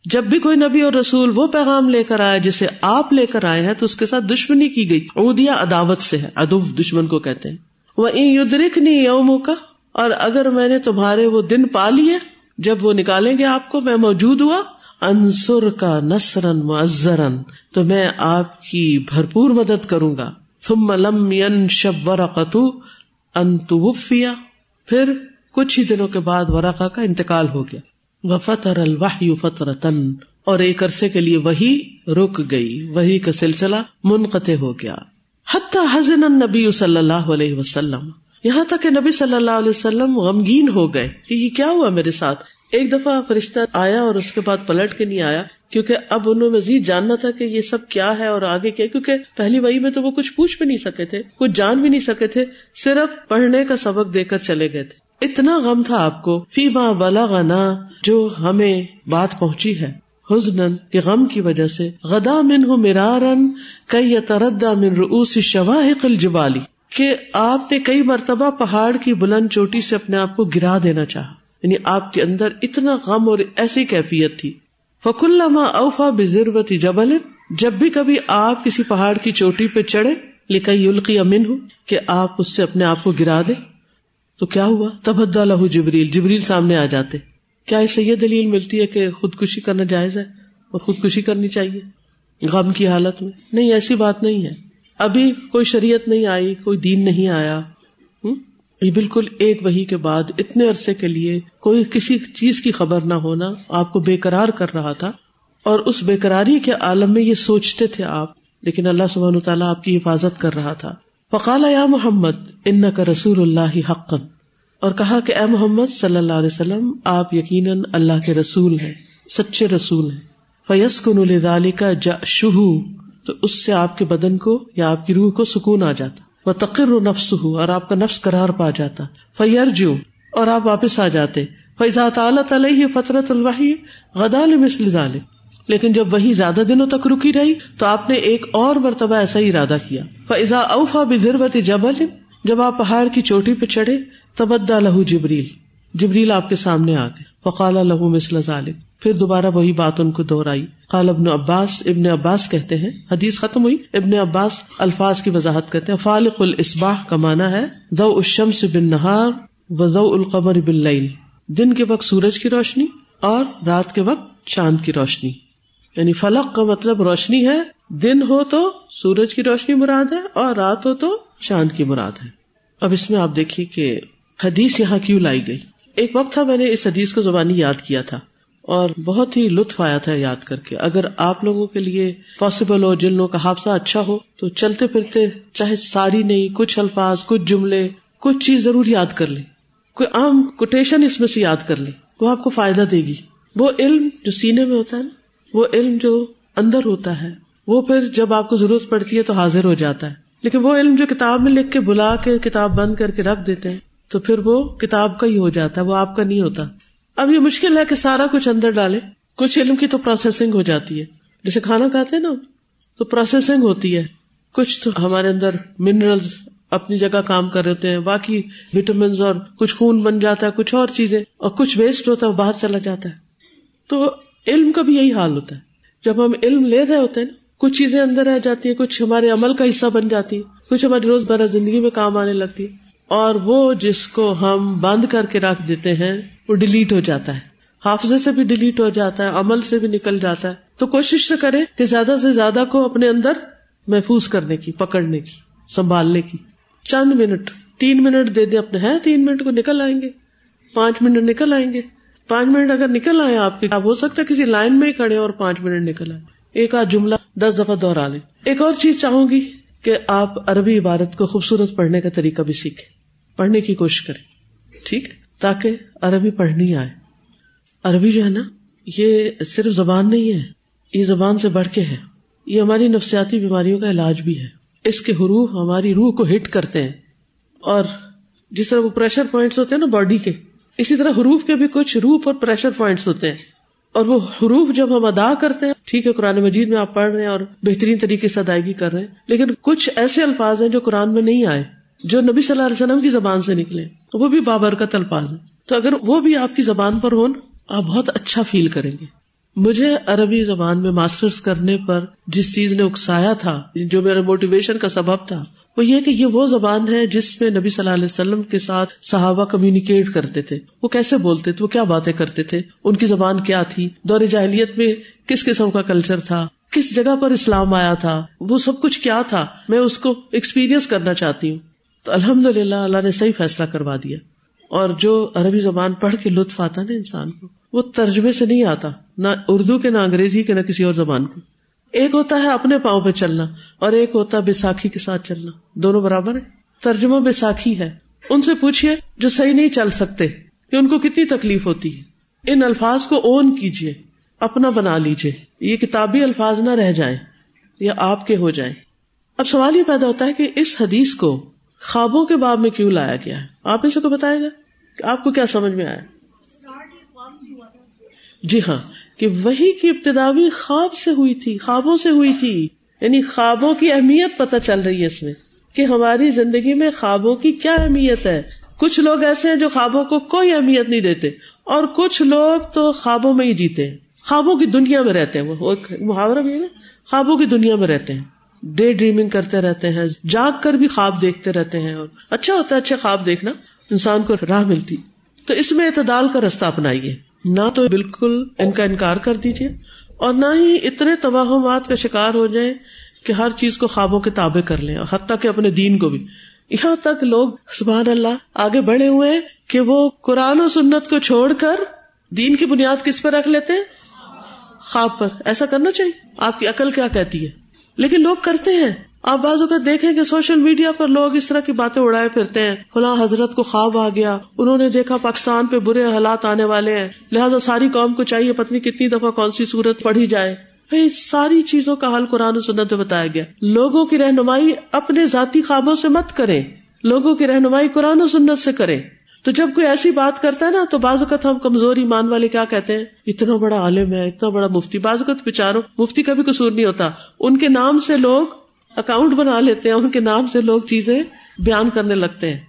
A: جب بھی کوئی نبی اور رسول وہ پیغام لے کر آئے جسے آپ لے کر آئے ہیں تو اس کے ساتھ دشمنی کی گئی۔ اودیا عداوت سے ہے ادب دشمن کو کہتے ہیں۔ وہ یدرک نہیں یوموں کا اور اگر میں نے تمہارے وہ دن پا لیے، جب وہ نکالیں گے آپ کو، میں موجود ہوا۔ انصر کا نسرن معذرن تو میں آپ کی بھرپور مدد کروں گا۔ ثم لم ينشب ورقت انتوفیا پھر کچھ ہی دنوں کے بعد ورقا کا انتقال ہو گیا۔ وفتر الوحی فترتن اور ایک عرصے کے لیے وہی رک گئی، وہی کا سلسلہ منقطع ہو گیا۔ حتی حزن النبی صلی اللہ علیہ وسلم۔ یہاں تک کہ نبی صلی اللہ علیہ وسلم غمگین ہو گئے کہ یہ کیا ہوا میرے ساتھ؟ ایک دفعہ فرشتہ آیا اور اس کے بعد پلٹ کے نہیں آیا۔ کیونکہ اب انہوں نے مزید جاننا تھا کہ یہ سب کیا ہے اور آگے کیا کیونکہ پہلی وہی میں تو وہ کچھ پوچھ بھی نہیں سکے تھے، کچھ جان بھی نہیں سکے تھے، صرف پڑھنے کا سبق دے کر چلے گئے تھے۔ اتنا غم تھا آپ کو فی ماں بلا جو ہمیں بات پہنچی ہے۔ حزن کے غم کی وجہ سے، غدا من ہوں مرارن کئی تردا من روس شواہ الجبالی۔ کہ آپ نے کئی مرتبہ پہاڑ کی بلند چوٹی سے اپنے آپ کو گرا دینا چاہا۔ یعنی آپ کے اندر اتنا غم اور ایسی کیفیت تھی۔ فک اللہ اوفا بزربتی جبل، جب بھی کبھی آپ کسی پہاڑ کی چوٹی پہ چڑھے لکھئی یلقی امن ہو کہ آپ اس سے اپنے آپ کو گرا دے تو کیا ہوا؟ تبدا لہو جبریل جبریل سامنے آ جاتے۔ کیا اسے یہ دلیل ملتی ہے کہ خودکشی کرنا جائز ہے اور خودکشی کرنی چاہیے؟ غم کی حالت میں۔ نہیں، ایسی بات نہیں ہے۔ ابھی کوئی شریعت نہیں آئی، کوئی دین نہیں آیا۔ بالکل ایک وہی کے بعد اتنے عرصے کے لیے کوئی کسی چیز کی خبر نہ ہونا آپ کو بے قرار کر رہا تھا اور اس بےقراری کے عالم میں یہ سوچتے تھے آپ، لیکن اللہ سبحانہ تعالیٰ آپ کی حفاظت کر رہا تھا۔ فقال یا محمد ان کا رسول اللہ حقن اور کہا کہ اے محمد، صلی اللہ علیہ وسلم، آپ یقیناً اللہ کے رسول ہیں، سچے رسول ہیں۔ فیس کن الدال کا شہ تو اس سے آپ کے بدن کو یا آپ کی روح کو سکون آ جاتا۔ وہ تقر نفس ہو اور آپ کا نفس قرار پا جاتا۔ فیر جو اور آپ واپس آ جاتے۔ فیضا تعالیٰ تعالیٰ فطرت الواحی غدال مثل ظالم لیکن جب وہی زیادہ دنوں تک رکی رہی، تو آپ نے ایک اور مرتبہ ایسا ہی ارادہ کیا۔ فضا اوفا بھربت جبل، جب آپ پہاڑ کی چوٹی پہ چڑھے تبدا لہو جبریل جبریل آپ کے سامنے آ گئے۔ فقال لہو مسل ظالم پھر دوبارہ وہی بات ان کو دوہرائی قال ابن عباس ابن عباس کہتے ہیں، حدیث ختم ہوئی۔ ابن عباس الفاظ کی وضاحت کرتے ہیں۔ فالق الاسباح کا مانا ہے ضو الشمس بن نہار و ضو القمر بن دن کے وقت سورج کی روشنی اور رات کے وقت چاند کی روشنی۔ یعنی فلق کا مطلب روشنی ہے۔ دن ہو تو سورج کی روشنی مراد ہے اور رات ہو تو چاند کی مراد ہے۔ اب اس میں آپ دیکھیے کہ حدیث یہاں کیوں لائی گئی۔ ایک وقت تھا میں نے اس حدیث کو زبانی یاد کیا تھا۔ اور بہت ہی لطف آیا تھا یاد کر کے۔ اگر آپ لوگوں کے لیے پاسبل ہو جن لوگوں کا حادثہ اچھا ہو، تو چلتے پھرتے چاہے ساری نہیں، کچھ الفاظ، کچھ جملے، کچھ چیز ضرور یاد کر لیں۔ کوئی عام کوٹیشن اس میں سے یاد کر لیں۔ وہ آپ کو فائدہ دے گی۔ وہ علم جو سینے میں ہوتا ہے نا، وہ علم جو اندر ہوتا ہے، وہ پھر جب آپ کو ضرورت پڑتی ہے تو حاضر ہو جاتا ہے۔ لیکن وہ علم جو کتاب میں لکھ کے بلا کے کتاب بند کر کے رکھ دیتے ہیں، تو پھر وہ کتاب کا ہی ہو جاتا ہے، وہ آپ کا نہیں ہوتا۔ اب یہ مشکل ہے کہ سارا کچھ اندر ڈالے۔ کچھ علم کی تو پروسیسنگ ہو جاتی ہے۔ جیسے کھانا کھاتے ہیں نا تو پروسیسنگ ہوتی ہے۔ کچھ تو ہمارے اندر منرلز اپنی جگہ کام کر رہے ہوتے ہیں۔ باقی وٹامنس اور کچھ خون بن جاتا ہے، کچھ اور چیزیں۔ اور کچھ ویسٹ ہوتا ہے باہر چلا جاتا ہے۔ تو علم کا بھی یہی حال ہوتا ہے۔ جب ہم علم لے رہے ہوتے ہیں نا، کچھ چیزیں اندر رہ جاتی ہیں، کچھ ہمارے عمل کا حصہ بن جاتی ہے کچھ ہماری روز مرہ زندگی میں کام آنے لگتی ہے اور وہ جس کو ہم بند کر کے رکھ دیتے ہیں، وہ ڈیلیٹ ہو جاتا ہے۔ حافظے سے بھی ڈیلیٹ ہو جاتا ہے، عمل سے بھی نکل جاتا ہے۔ تو کوشش سے کرے کہ زیادہ سے زیادہ کو اپنے اندر محفوظ کرنے کی، پکڑنے کی، سنبھالنے کی۔ چند منٹ، تین منٹ دے دیں اپنے، ہیں، تین منٹ کو نکل آئیں گے۔ پانچ منٹ نکل آئیں گے۔ پانچ منٹ اگر نکل آئے آپ کے، آپ ہو سکتا ہے کسی لائن میں ہی کھڑے اور پانچ منٹ نکل آئے ایک آدھ جملہ دس دفعہ دوہرا لیں۔ ایک اور چیز چاہوں گی کہ آپ عربی عبارت کو خوبصورت پڑھنے کا طریقہ بھی سیکھیں۔ پڑھنے کی کوشش کریں۔ ٹھیک؟ ہے تاکہ عربی پڑھنی آئے۔ عربی جو ہے نا، یہ صرف زبان نہیں ہے، یہ زبان سے بڑھ کے ہے۔ یہ ہماری نفسیاتی بیماریوں کا علاج بھی ہے۔ اس کے حروف ہماری روح کو ہٹ کرتے ہیں۔ اور جس طرح وہ پریشر پوائنٹس ہوتے ہیں نا باڈی کے، اسی طرح حروف کے بھی کچھ روف اور پریشر پوائنٹس ہوتے ہیں۔ اور وہ حروف جب ہم ادا کرتے ہیں، ٹھیک ہے، قرآن مجید میں آپ پڑھ رہے ہیں اور بہترین طریقے سے ادائیگی کر رہے ہیں، لیکن کچھ ایسے الفاظ ہیں جو قرآن میں نہیں آئے۔ جو نبی صلی اللہ علیہ وسلم کی زبان سے نکلے، وہ بھی بابرکت الفاظ ہیں۔ تو اگر وہ بھی آپ کی زبان پر ہو آپ بہت اچھا فیل کریں گے۔ مجھے عربی زبان میں ماسٹرز کرنے پر جس چیز نے اکسایا تھا، جو میرے موٹیویشن کا سبب تھا، وہ یہ کہ یہ وہ زبان ہے جس میں نبی صلی اللہ علیہ وسلم کے ساتھ صحابہ کمیونیکیٹ کرتے تھے۔ وہ کیسے بولتے تھے؟ وہ کیا باتیں کرتے تھے؟ ان کی زبان کیا تھی؟ دور جاہلیت میں کس قسم کا کلچر تھا؟ کس جگہ پر اسلام آیا تھا؟ وہ سب کچھ کیا تھا؟ میں اس کو ایکسپیرئنس کرنا چاہتی ہوں۔ تو الحمد للہ اللہ نے صحیح فیصلہ کروا دیا۔ اور جو عربی زبان پڑھ کے لطف آتا نا انسان کو، وہ ترجمے سے نہیں آتا، نہ اردو کے، نہ انگریزی کے، نہ کسی اور زبان کو ایک ہوتا ہے اپنے پاؤں پہ چلنا، اور ایک ہوتا ہے بیساکھی کے ساتھ چلنا۔ دونوں برابر ہے ترجمہ بیساکھی ہے۔ ان سے پوچھیے جو صحیح نہیں چل سکتے کہ ان کو کتنی تکلیف ہوتی ہے۔ ان الفاظ کو اون کیجیے اپنا بنا لیجیے یہ کتابی الفاظ نہ رہ جائیں، یا آپ کے ہو جائیں۔ اب سوال یہ پیدا ہوتا ہے کہ اس حدیث کو خوابوں کے باب میں کیوں لایا گیا ہے؟ آپ اسے کو بتائے گا کہ آپ کو کیا سمجھ میں آیا؟ جی ہاں کہ وہی کی ابتدا بھی خواب سے ہوئی تھی، خوابوں سے ہوئی تھی۔ یعنی خوابوں کی اہمیت پتہ چل رہی ہے اس میں کہ ہماری زندگی میں خوابوں کی کیا اہمیت ہے۔ کچھ لوگ ایسے ہیں جو خوابوں کو کوئی اہمیت نہیں دیتے، اور کچھ لوگ تو خوابوں میں ہی جیتے ہیں۔ خوابوں کی دنیا میں رہتے ہیں، وہ محاورہ بھی ہے نا۔ خوابوں کی دنیا میں رہتے ہیں۔ ڈے ڈریمنگ کرتے رہتے ہیں، جاگ کر بھی خواب دیکھتے رہتے ہیں اور اچھا ہوتا ہے اچھے خواب دیکھنا، انسان کو راہ ملتی۔ تو اس میں اعتدال کا رستہ اپنائیے۔ نہ تو بالکل ان کا انکار کر دیجیے اور نہ ہی اتنے توہمات کا شکار ہو جائیں کہ ہر چیز کو خوابوں کے تابع کر لیں اور حتیٰ کہ اپنے دین کو بھی۔ یہاں تک لوگ، سبحان اللہ، آگے بڑھے ہوئے ہیں کہ وہ قرآن و سنت کو چھوڑ کر دین کی بنیاد کس پہ رکھ لیتے ہیں؟ خواب پر۔ ایسا کرنا چاہیے۔ آپ کی عقل کیا کہتی ہے؟ لیکن لوگ کرتے ہیں۔ آپ بعض اوقات دیکھیں کہ سوشل میڈیا پر لوگ اس طرح کی باتیں اڑائے پھرتے ہیں۔ فلاں حضرت کو خواب آ گیا۔ انہوں نے دیکھا پاکستان پہ برے حالات آنے والے ہیں۔ لہٰذا ساری قوم کو چاہیے پتنی کتنی دفعہ کون سی صورت پڑھی جائے۔ ساری چیزوں کا حل قرآن و سنت میں بتایا گیا۔ لوگوں کی رہنمائی اپنے ذاتی خوابوں سے مت کرے لوگوں کی رہنمائی قرآن و سنت سے کرے تو جب کوئی ایسی بات کرتا ہے نا، تو بعض اوقات ہم کمزور ایمان والے کیا کہتے ہیں؟ اتنا بڑا عالم ہے، اتنا بڑا مفتی۔ بعض اوقات بےچاروں مفتی کا بھی قصور نہیں ہوتا۔ ان کے نام سے لوگ اکاؤنٹ بنا لیتے ہیں، ان کے نام سے لوگ چیزیں بیان کرنے لگتے ہیں۔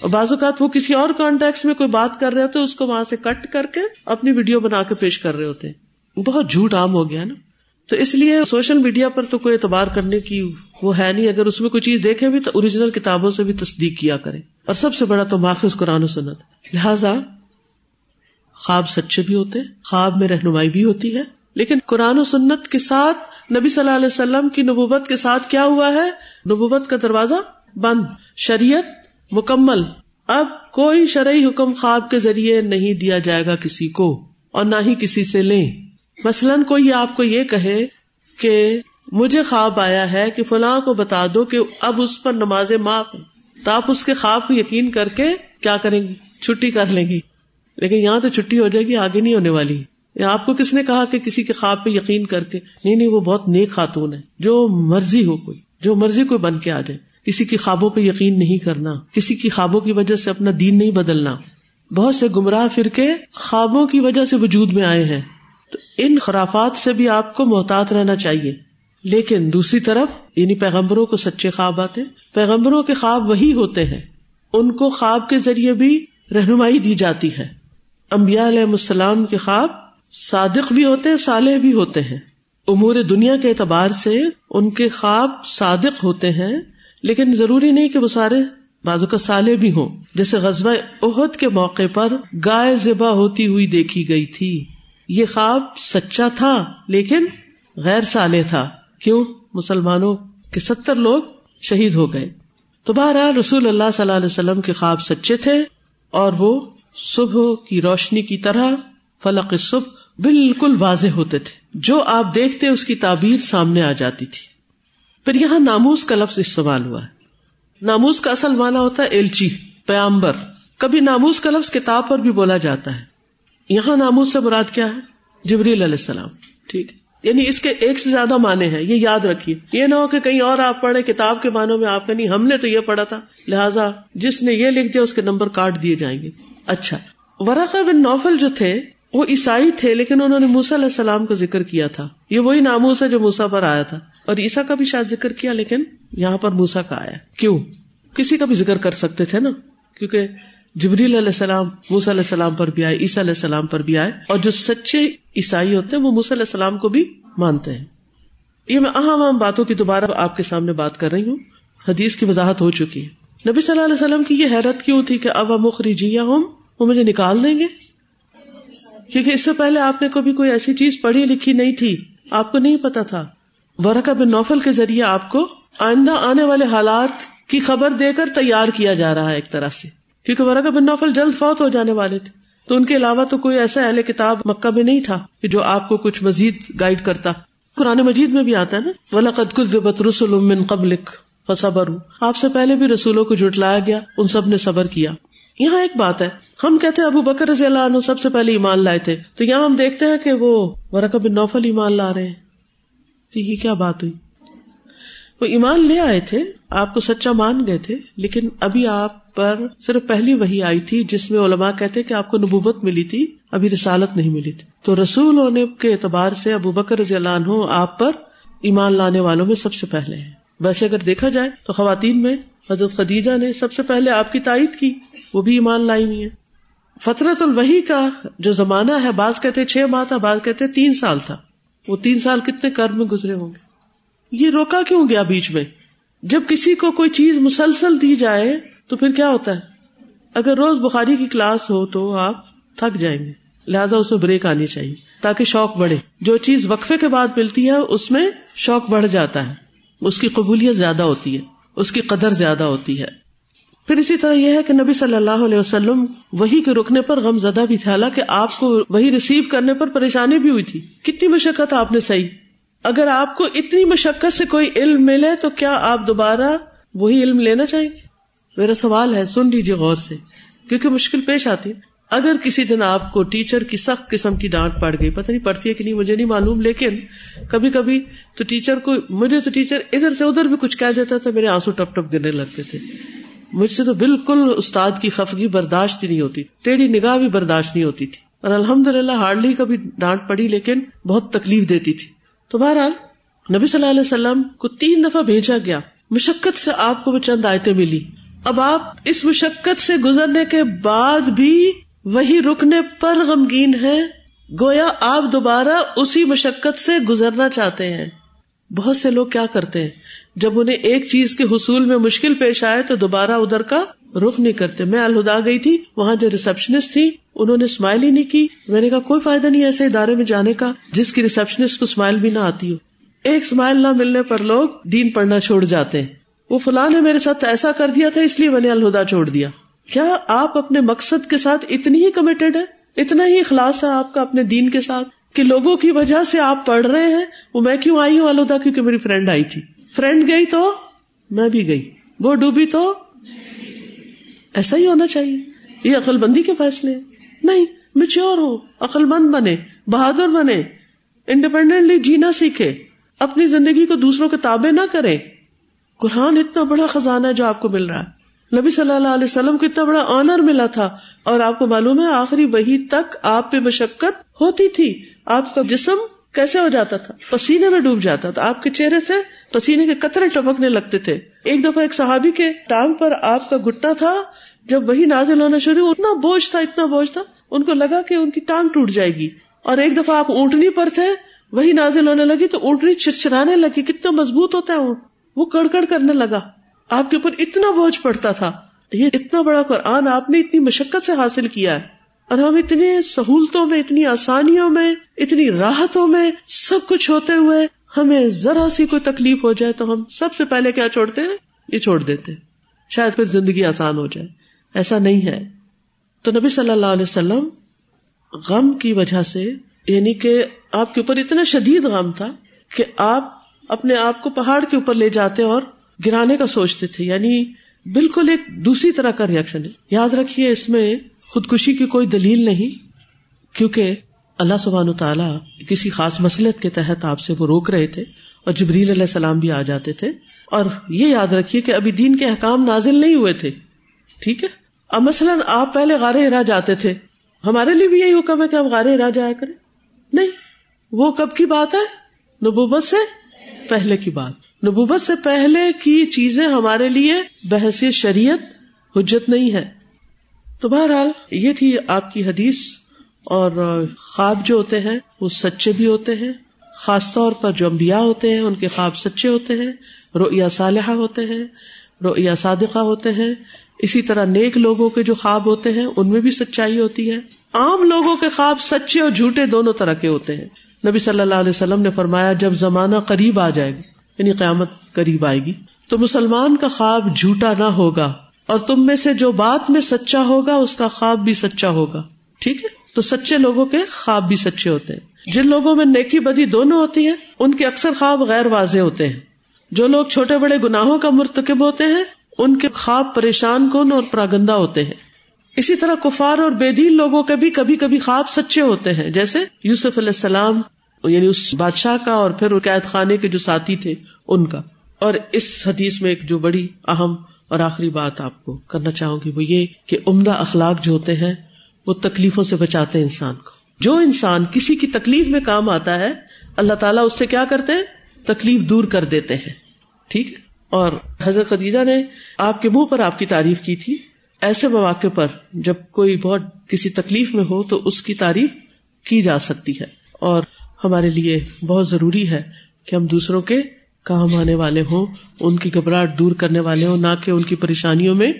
A: اور بعض اوقات وہ کسی اور کانٹیکس میں کوئی بات کر رہے ہوتے اس کو وہاں سے کٹ کر کے اپنی ویڈیو بنا کے پیش کر رہے ہوتے ہیں۔ بہت جھوٹ عام ہو گیا نا۔ تو اس لیے سوشل میڈیا پر تو کوئی اعتبار کرنے کی وہ ہے نہیں۔ اگر اس میں کوئی چیز دیکھے بھی تو اوریجنل کتابوں سے بھی تصدیق کیا کرے اور سب سے بڑا تو ماخذ قرآن و سنت۔ لہذا خواب سچے بھی ہوتے خواب میں رہنمائی بھی ہوتی ہے۔ لیکن قرآن و سنت کے ساتھ نبی صلی اللہ علیہ وسلم کی نبوت کے ساتھ کیا ہوا ہے؟ نبوت کا دروازہ بند۔ شریعت مکمل۔ اب کوئی شرعی حکم خواب کے ذریعے نہیں دیا جائے گا کسی کو۔ اور نہ ہی کسی سے لیں۔ مثلاً کوئی آپ کو یہ کہے کہ مجھے خواب آیا ہے کہ فلاں کو بتا دو کہ اب اس پر نماز معاف تو آپ اس کے خواب کو یقین کر کے کیا کریں گی؟ چھٹی کر لیں گی۔ لیکن یہاں تو چھٹی ہو جائے گی، آگے نہیں ہونے والی۔ آپ کو کس نے کہا کہ کسی کے خواب پہ یقین کر کے؟ نہیں نہیں، وہ بہت نیک خاتون ہے۔ جو مرضی ہو کوئی، جو مرضی کوئی بن کے آ جائے۔ کسی کی خوابوں پہ یقین نہیں کرنا، کسی کی خوابوں کی وجہ سے اپنا دین نہیں بدلنا۔ بہت سے گمراہ فرقے خوابوں کی وجہ سے وجود میں آئے ہیں۔ تو ان خرافات سے بھی آپ کو محتاط رہنا چاہیے۔ لیکن دوسری طرف یعنی پیغمبروں کو سچے خواب آتے، پیغمبروں کے خواب وہی ہوتے ہیں۔ ان کو خواب کے ذریعے بھی رہنمائی دی جاتی ہے۔ امبیا علیہ السلام کے خواب صادق بھی ہوتے ہیں صالح بھی ہوتے ہیں۔ امور دنیا کے اعتبار سے ان کے خواب صادق ہوتے ہیں، لیکن ضروری نہیں کہ وہ سارے بازو کا سالے بھی ہوں۔ جیسے غزبۂ عہد کے موقع پر گائے ذبح ہوتی ہوئی دیکھی گئی تھی۔ یہ خواب سچا تھا لیکن غیر سالے تھا۔ کیوں؟ مسلمانوں کے ستر لوگ شہید ہو گئے۔ تو بہرحال رسول اللہ صلی اللہ علیہ وسلم کے خواب سچے تھے اور وہ صبح کی روشنی کی طرح فلق صبح بالکل واضح ہوتے تھے۔ جو آپ دیکھتے اس کی تعبیر سامنے آ جاتی تھی۔ پھر یہاں ناموس کا لفظ استعمال ہوا۔ ہے ناموس کا اصل مانا ہوتا ہے ایلچی، پیامبر۔ کبھی ناموس کا لفظ کتاب پر بھی بولا جاتا ہے۔ یہاں ناموس سے مراد کیا ہے؟ جبریل علیہ السلام۔ ٹھیک یعنی اس کے ایک سے زیادہ معنی ہے یہ یاد رکھیے۔ یہ نہ ہو کہ کہیں اور آپ پڑھے کتاب کے معنوں میں آپ کا نہیں۔ ہم نے تو یہ پڑھا تھا۔ لہٰذا جس نے یہ لکھ دیا، اس کے نمبر کاٹ دیے جائیں گے۔ اچھا۔ ورقہ بن نوفل جو تھے، وہ عیسائی تھے، لیکن انہوں نے موسا علیہ السلام کا ذکر کیا تھا۔ یہ وہی ناموس ہے جو موسا پر آیا تھا۔ اور عیسا کا بھی شاید ذکر کیا، لیکن یہاں پر موسا کا آیا۔ کیوں؟ کسی کا بھی ذکر کر سکتے تھے نا؟ کیونکہ جبریل علیہ السلام موسا علیہ السلام پر بھی آئے، عیسیٰ علیہ السلام پر بھی آئے، اور جو سچے عیسائی ہوتے ہیں، وہ موسیٰ علیہ السلام کو بھی مانتے ہیں۔ یہ میں اہم اہم باتوں کی دوبارہ آپ کے سامنے بات کر رہی ہوں۔ حدیث کی وضاحت ہو چکی ہے۔ نبی صلی اللہ علیہ وسلم کی یہ حیرت کیوں تھی کہ اب مخری جیا ہوں وہ مجھے نکال دیں گے؟ کیونکہ اس سے پہلے آپ نے کبھی کوئی ایسی چیز پڑھی لکھی نہیں تھی۔ آپ کو نہیں پتا تھا۔ ورقہ بن نوفل کے ذریعے آپ کو آئندہ آنے والے حالات کی خبر دے کر تیار کیا جا رہا ہے ایک طرح سے۔ کیونکہ ورقہ بن نوفل جلد فوت ہو جانے والے تھے۔ تو ان کے علاوہ تو کوئی ایسا اہل کتاب مکہ میں نہیں تھا کہ جو آپ کو کچھ مزید گائیڈ کرتا۔ قرآن مجید میں بھی آتا ہے نا ولاقت قدبت رسول من قبل فصبر آپ سے پہلے بھی رسولوں کو جٹلایا گیا، ان سب نے صبر کیا۔ یہاں ایک بات ہے، ہم کہتے ہیں ابو بکر رضی اللہ عنہ سب سے پہلے ایمان لائے تھے۔ تو یہاں ہم دیکھتے ہیں کہ وہ ورقہ بن نوفل ایمان لا رہے ہیں۔ تو یہ کیا بات ہوئی؟ وہ ایمان لے آئے تھے، آپ کو سچا مان گئے تھے، لیکن ابھی آپ پر صرف پہلی وہی آئی تھی جس میں علماء کہتے کہ آپ کو نبوت ملی تھی، ابھی رسالت نہیں ملی تھی۔ تو رسول ہونے کے اعتبار سے ابو بکر رضی اللہ عنہ آپ پر ایمان لانے والوں میں سب سے پہلے ہیں۔ ویسے اگر دیکھا جائے تو خواتین میں حضرت خدیجہ نے سب سے پہلے آپ کی تائید کی، وہ بھی ایمان لائی ہوئی ہے فطرت الوحی کا جو زمانہ ہے، بعض کہتے چھ ماہ تھا، بعض کہتے تین سال تھا۔ وہ تین سال کتنے کرم میں گزرے ہوں گے؟ یہ روکا کیوں گیا بیچ میں؟ جب کسی کو کوئی چیز مسلسل دی جائے تو پھر کیا ہوتا ہے؟ اگر روز بخاری کی کلاس ہو تو آپ تھک جائیں گے۔ لہٰذا اس میں بریک آنی چاہیے تاکہ شوق بڑھے۔ جو چیز وقفے کے بعد ملتی ہے، اس میں شوق بڑھ جاتا ہے۔ اس کی قبولیت زیادہ ہوتی ہے۔ اس کی قدر زیادہ ہوتی ہے۔ پھر اسی طرح یہ ہے کہ نبی صلی اللہ علیہ وسلم وہی کے رکنے پر غم زدہ بھی تھا حالانکہ آپ کو وہی ریسیو کرنے پر پریشانی بھی ہوئی تھی۔ کتنی مشقت آپ نے صحیح اگر آپ کو اتنی مشقت سے کوئی علم ملے تو کیا آپ دوبارہ وہی علم لینا چاہیں؟ گے میرا سوال ہے، سن لیجیے غور سے، کیونکہ مشکل پیش آتی اگر کسی دن آپ کو ٹیچر کی سخت قسم کی ڈانٹ پڑ گئی، پتہ نہیں پڑتی ہے کہ نہیں، مجھے نہیں معلوم، لیکن کبھی کبھی تو ٹیچر کو، مجھے تو ٹیچر ادھر سے ادھر بھی کچھ کہہ دیتا تھا، میرے آنسو ٹپ ٹپ گرنے لگتے تھے۔ مجھ سے تو بالکل استاد کی خفگی برداشت ہی نہیں ہوتی، ٹیڑھی نگاہ بھی برداشت نہیں ہوتی تھی۔ اور الحمد للہ ہارڈلی کبھی ڈانٹ پڑی، لیکن بہت تکلیف دیتی تھی۔ تو بہرحال، نبی صلی اللہ علیہ وسلم کو تین دفعہ بھیجا گیا۔ مشقت سے آپ کو وہ چند آیتیں ملی۔ اب آپ اس مشقت سے گزرنے کے بعد بھی وہی رکنے پر غمگین ہے گویا آپ دوبارہ اسی مشقت سے گزرنا چاہتے ہیں۔ بہت سے لوگ کیا کرتے ہیں؟ جب انہیں ایک چیز کے حصول میں مشکل پیش آئے تو دوبارہ ادھر کا رخ نہیں کرتے۔ میں الہدا گئی تھی، وہاں جو ریسپشنسٹ تھی انہوں نے اسمائل ہی نہیں کی۔ میں نے کہا، کوئی فائدہ نہیں ایسے ادارے میں جانے کا، جس کی ریسپشنسٹ کو اسمائل بھی نہ آتی ہو۔ ایک اسمائل نہ ملنے پر لوگ دین پڑھنا چھوڑ جاتے ہیں۔ وہ فلاں نے میرے ساتھ ایسا کر دیا تھا، اس لیے میں نے الہدا چھوڑ دیا۔ کیا آپ اپنے مقصد کے ساتھ اتنی ہی کمیٹیڈ ہے اتنا ہی اخلاص ہے آپ کا اپنے دین کے ساتھ کہ لوگوں کی وجہ سے آپ پڑھ رہے ہیں؟ وہ میں کیوں آئی ہوں الہدا؟ کیونکہ میری فرینڈ آئی تھی۔ فرینڈ گئی تو میں بھی گئی۔ وہ ڈوبی تو ایسا ہی ہونا چاہیے۔ یہ عقل بندی کے فیصلے نہیں میچور ہو عقل مند بنے، بہادر بنے انڈیپینڈنٹلی جینا سیکھے، اپنی زندگی کو دوسروں کے تابع نہ کرے۔ قرآن اتنا بڑا خزانہ ہے جو آپ کو مل رہا ہے۔ نبی صلی اللہ علیہ وسلم کو اتنا بڑا آنر ملا تھا۔ اور آپ کو معلوم ہے، آخری وہی تک آپ پہ مشقت ہوتی تھی۔ آپ کا جسم کیسے ہو جاتا تھا؟ پسینے میں ڈوب جاتا تھا۔ آپ کے چہرے سے پسینے کے قطرے ٹپکنے لگتے تھے۔ ایک دفعہ ایک صحابی کے ٹانگ پر آپ کا گٹا تھا۔ جب وہی نازل ہونا شروع اتنا بوجھ تھا، اتنا بوجھ تھا۔ ان کو لگا کہ ان کی ٹانگ ٹوٹ جائے گی۔ اور ایک دفعہ آپ اونٹنی پر تھے وہی نازل ہونے لگی تو اونٹنی چرچرانے لگی۔ کتنا مضبوط ہوتا ہے اونٹ وہ کڑکڑ کرنے لگا۔ آپ کے اوپر اتنا بوجھ پڑتا تھا۔ یہ اتنا بڑا قرآن آپ نے اتنی مشقت سے حاصل کیا ہے۔ اور ہم اتنی سہولتوں میں، اتنی آسانیوں میں، اتنی راحتوں میں سب کچھ ہوتے ہوئے ہمیں ذرا سی کوئی تکلیف ہو جائے تو ہم سب سے پہلے کیا چھوڑتے ہیں؟ یہ چھوڑ دیتے۔ شاید پھر زندگی آسان ہو جائے۔ ایسا نہیں ہے۔ تو نبی صلی اللہ علیہ وسلم غم کی وجہ سے یعنی کہ آپ کے اوپر اتنا شدید غم تھا کہ آپ اپنے آپ کو پہاڑ کے اوپر لے جاتے اور گرانے کا سوچتے تھے۔ یعنی بالکل ایک دوسری طرح کا ریئیکشن ہے۔ یاد رکھیے، اس میں خودکشی کی کوئی دلیل نہیں، کیونکہ اللہ سبحان تعالیٰ کسی خاص مسلط کے تحت آپ سے وہ روک رہے تھے اور جبریل علیہ السلام بھی آ جاتے تھے۔ اور یہ یاد رکھیے کہ ابھی دین کے احکام نازل نہیں ہوئے تھے۔ ٹھیک ہے؟ اب مثلاً آپ پہلے غار ہرا جاتے تھے۔ ہمارے لیے بھی یہی حکم ہے کہ ہم غار ہرا جایا کریں۔ نہیں، وہ کب کی بات ہے؟ نبوبت سے پہلے کی بات۔ نبوبت سے پہلے کی چیزیں ہمارے لیے بحث شریعت حجت نہیں ہے۔ تو بہرحال یہ تھی آپ کی حدیث، اور خواب جو ہوتے ہیں، وہ سچے بھی ہوتے ہیں۔ خاص طور پر جو امبیا ہوتے ہیں، ان کے خواب سچے ہوتے ہیں۔ رویا صالحہ ہوتے ہیں رویا صادقہ ہوتے ہیں۔ اسی طرح نیک لوگوں کے جو خواب ہوتے ہیں، ان میں بھی سچائی ہوتی ہے۔ عام لوگوں کے خواب سچے اور جھوٹے دونوں طرح کے ہوتے ہیں۔ نبی صلی اللہ علیہ وسلم نے فرمایا جب زمانہ قریب آ جائے گا یعنی قیامت قریب آئے گی، تو مسلمان کا خواب جھوٹا نہ ہوگا اور تم میں سے جو بات میں سچا ہوگا، اس کا خواب بھی سچا ہوگا۔ ٹھیک ہے؟ تو سچے لوگوں کے خواب بھی سچے ہوتے ہیں۔ جن لوگوں میں نیکی بدی دونوں ہوتی ہیں، ان کے اکثر خواب غیر واضح ہوتے ہیں۔ جو لوگ چھوٹے بڑے گناہوں کا مرتکب ہوتے ہیں، ان کے خواب پریشان کن اور پراگندا ہوتے ہیں۔ اسی طرح کفار اور بے دین لوگوں کے بھی کبھی کبھی خواب سچے ہوتے ہیں۔ جیسے یوسف علیہ السلام یعنی اس بادشاہ کا اور پھر قید خانے کے جو ساتھی تھے، ان کا۔ اور اس حدیث میں ایک جو بڑی اہم اور آخری بات آپ کو کرنا چاہوں گی، وہ یہ کہ عمدہ اخلاق جو ہوتے ہیں، وہ تکلیفوں سے بچاتے ہیں انسان کو۔ جو انسان کسی کی تکلیف میں کام آتا ہے، اللہ تعالیٰ اس سے کیا کرتے ہیں؟ تکلیف دور کر دیتے ہیں۔ ٹھیک ہے؟ اور حضرت خدیجہ نے آپ کے منہ پر آپ کی تعریف کی تھی۔ ایسے مواقع پر جب کوئی بہت کسی تکلیف میں ہو تو اس کی تعریف کی جا سکتی ہے اور ہمارے لیے بہت ضروری ہے کہ ہم دوسروں کے کام آنے والے ہوں، ان کی گھبراہٹ دور کرنے والے ہوں، نہ کہ ان کی پریشانیوں میں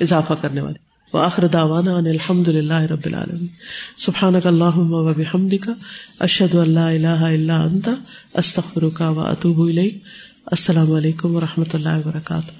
A: اضافہ کرنے والے۔ وہ آخر داوانا الحمد للہ رب العالم سبحان کا اللہ وحمد کا اشد اللہ اللہ اللہ انتا استخر کا و اطوب السلام علیکم و رحمۃ اللہ وبرکاتہ۔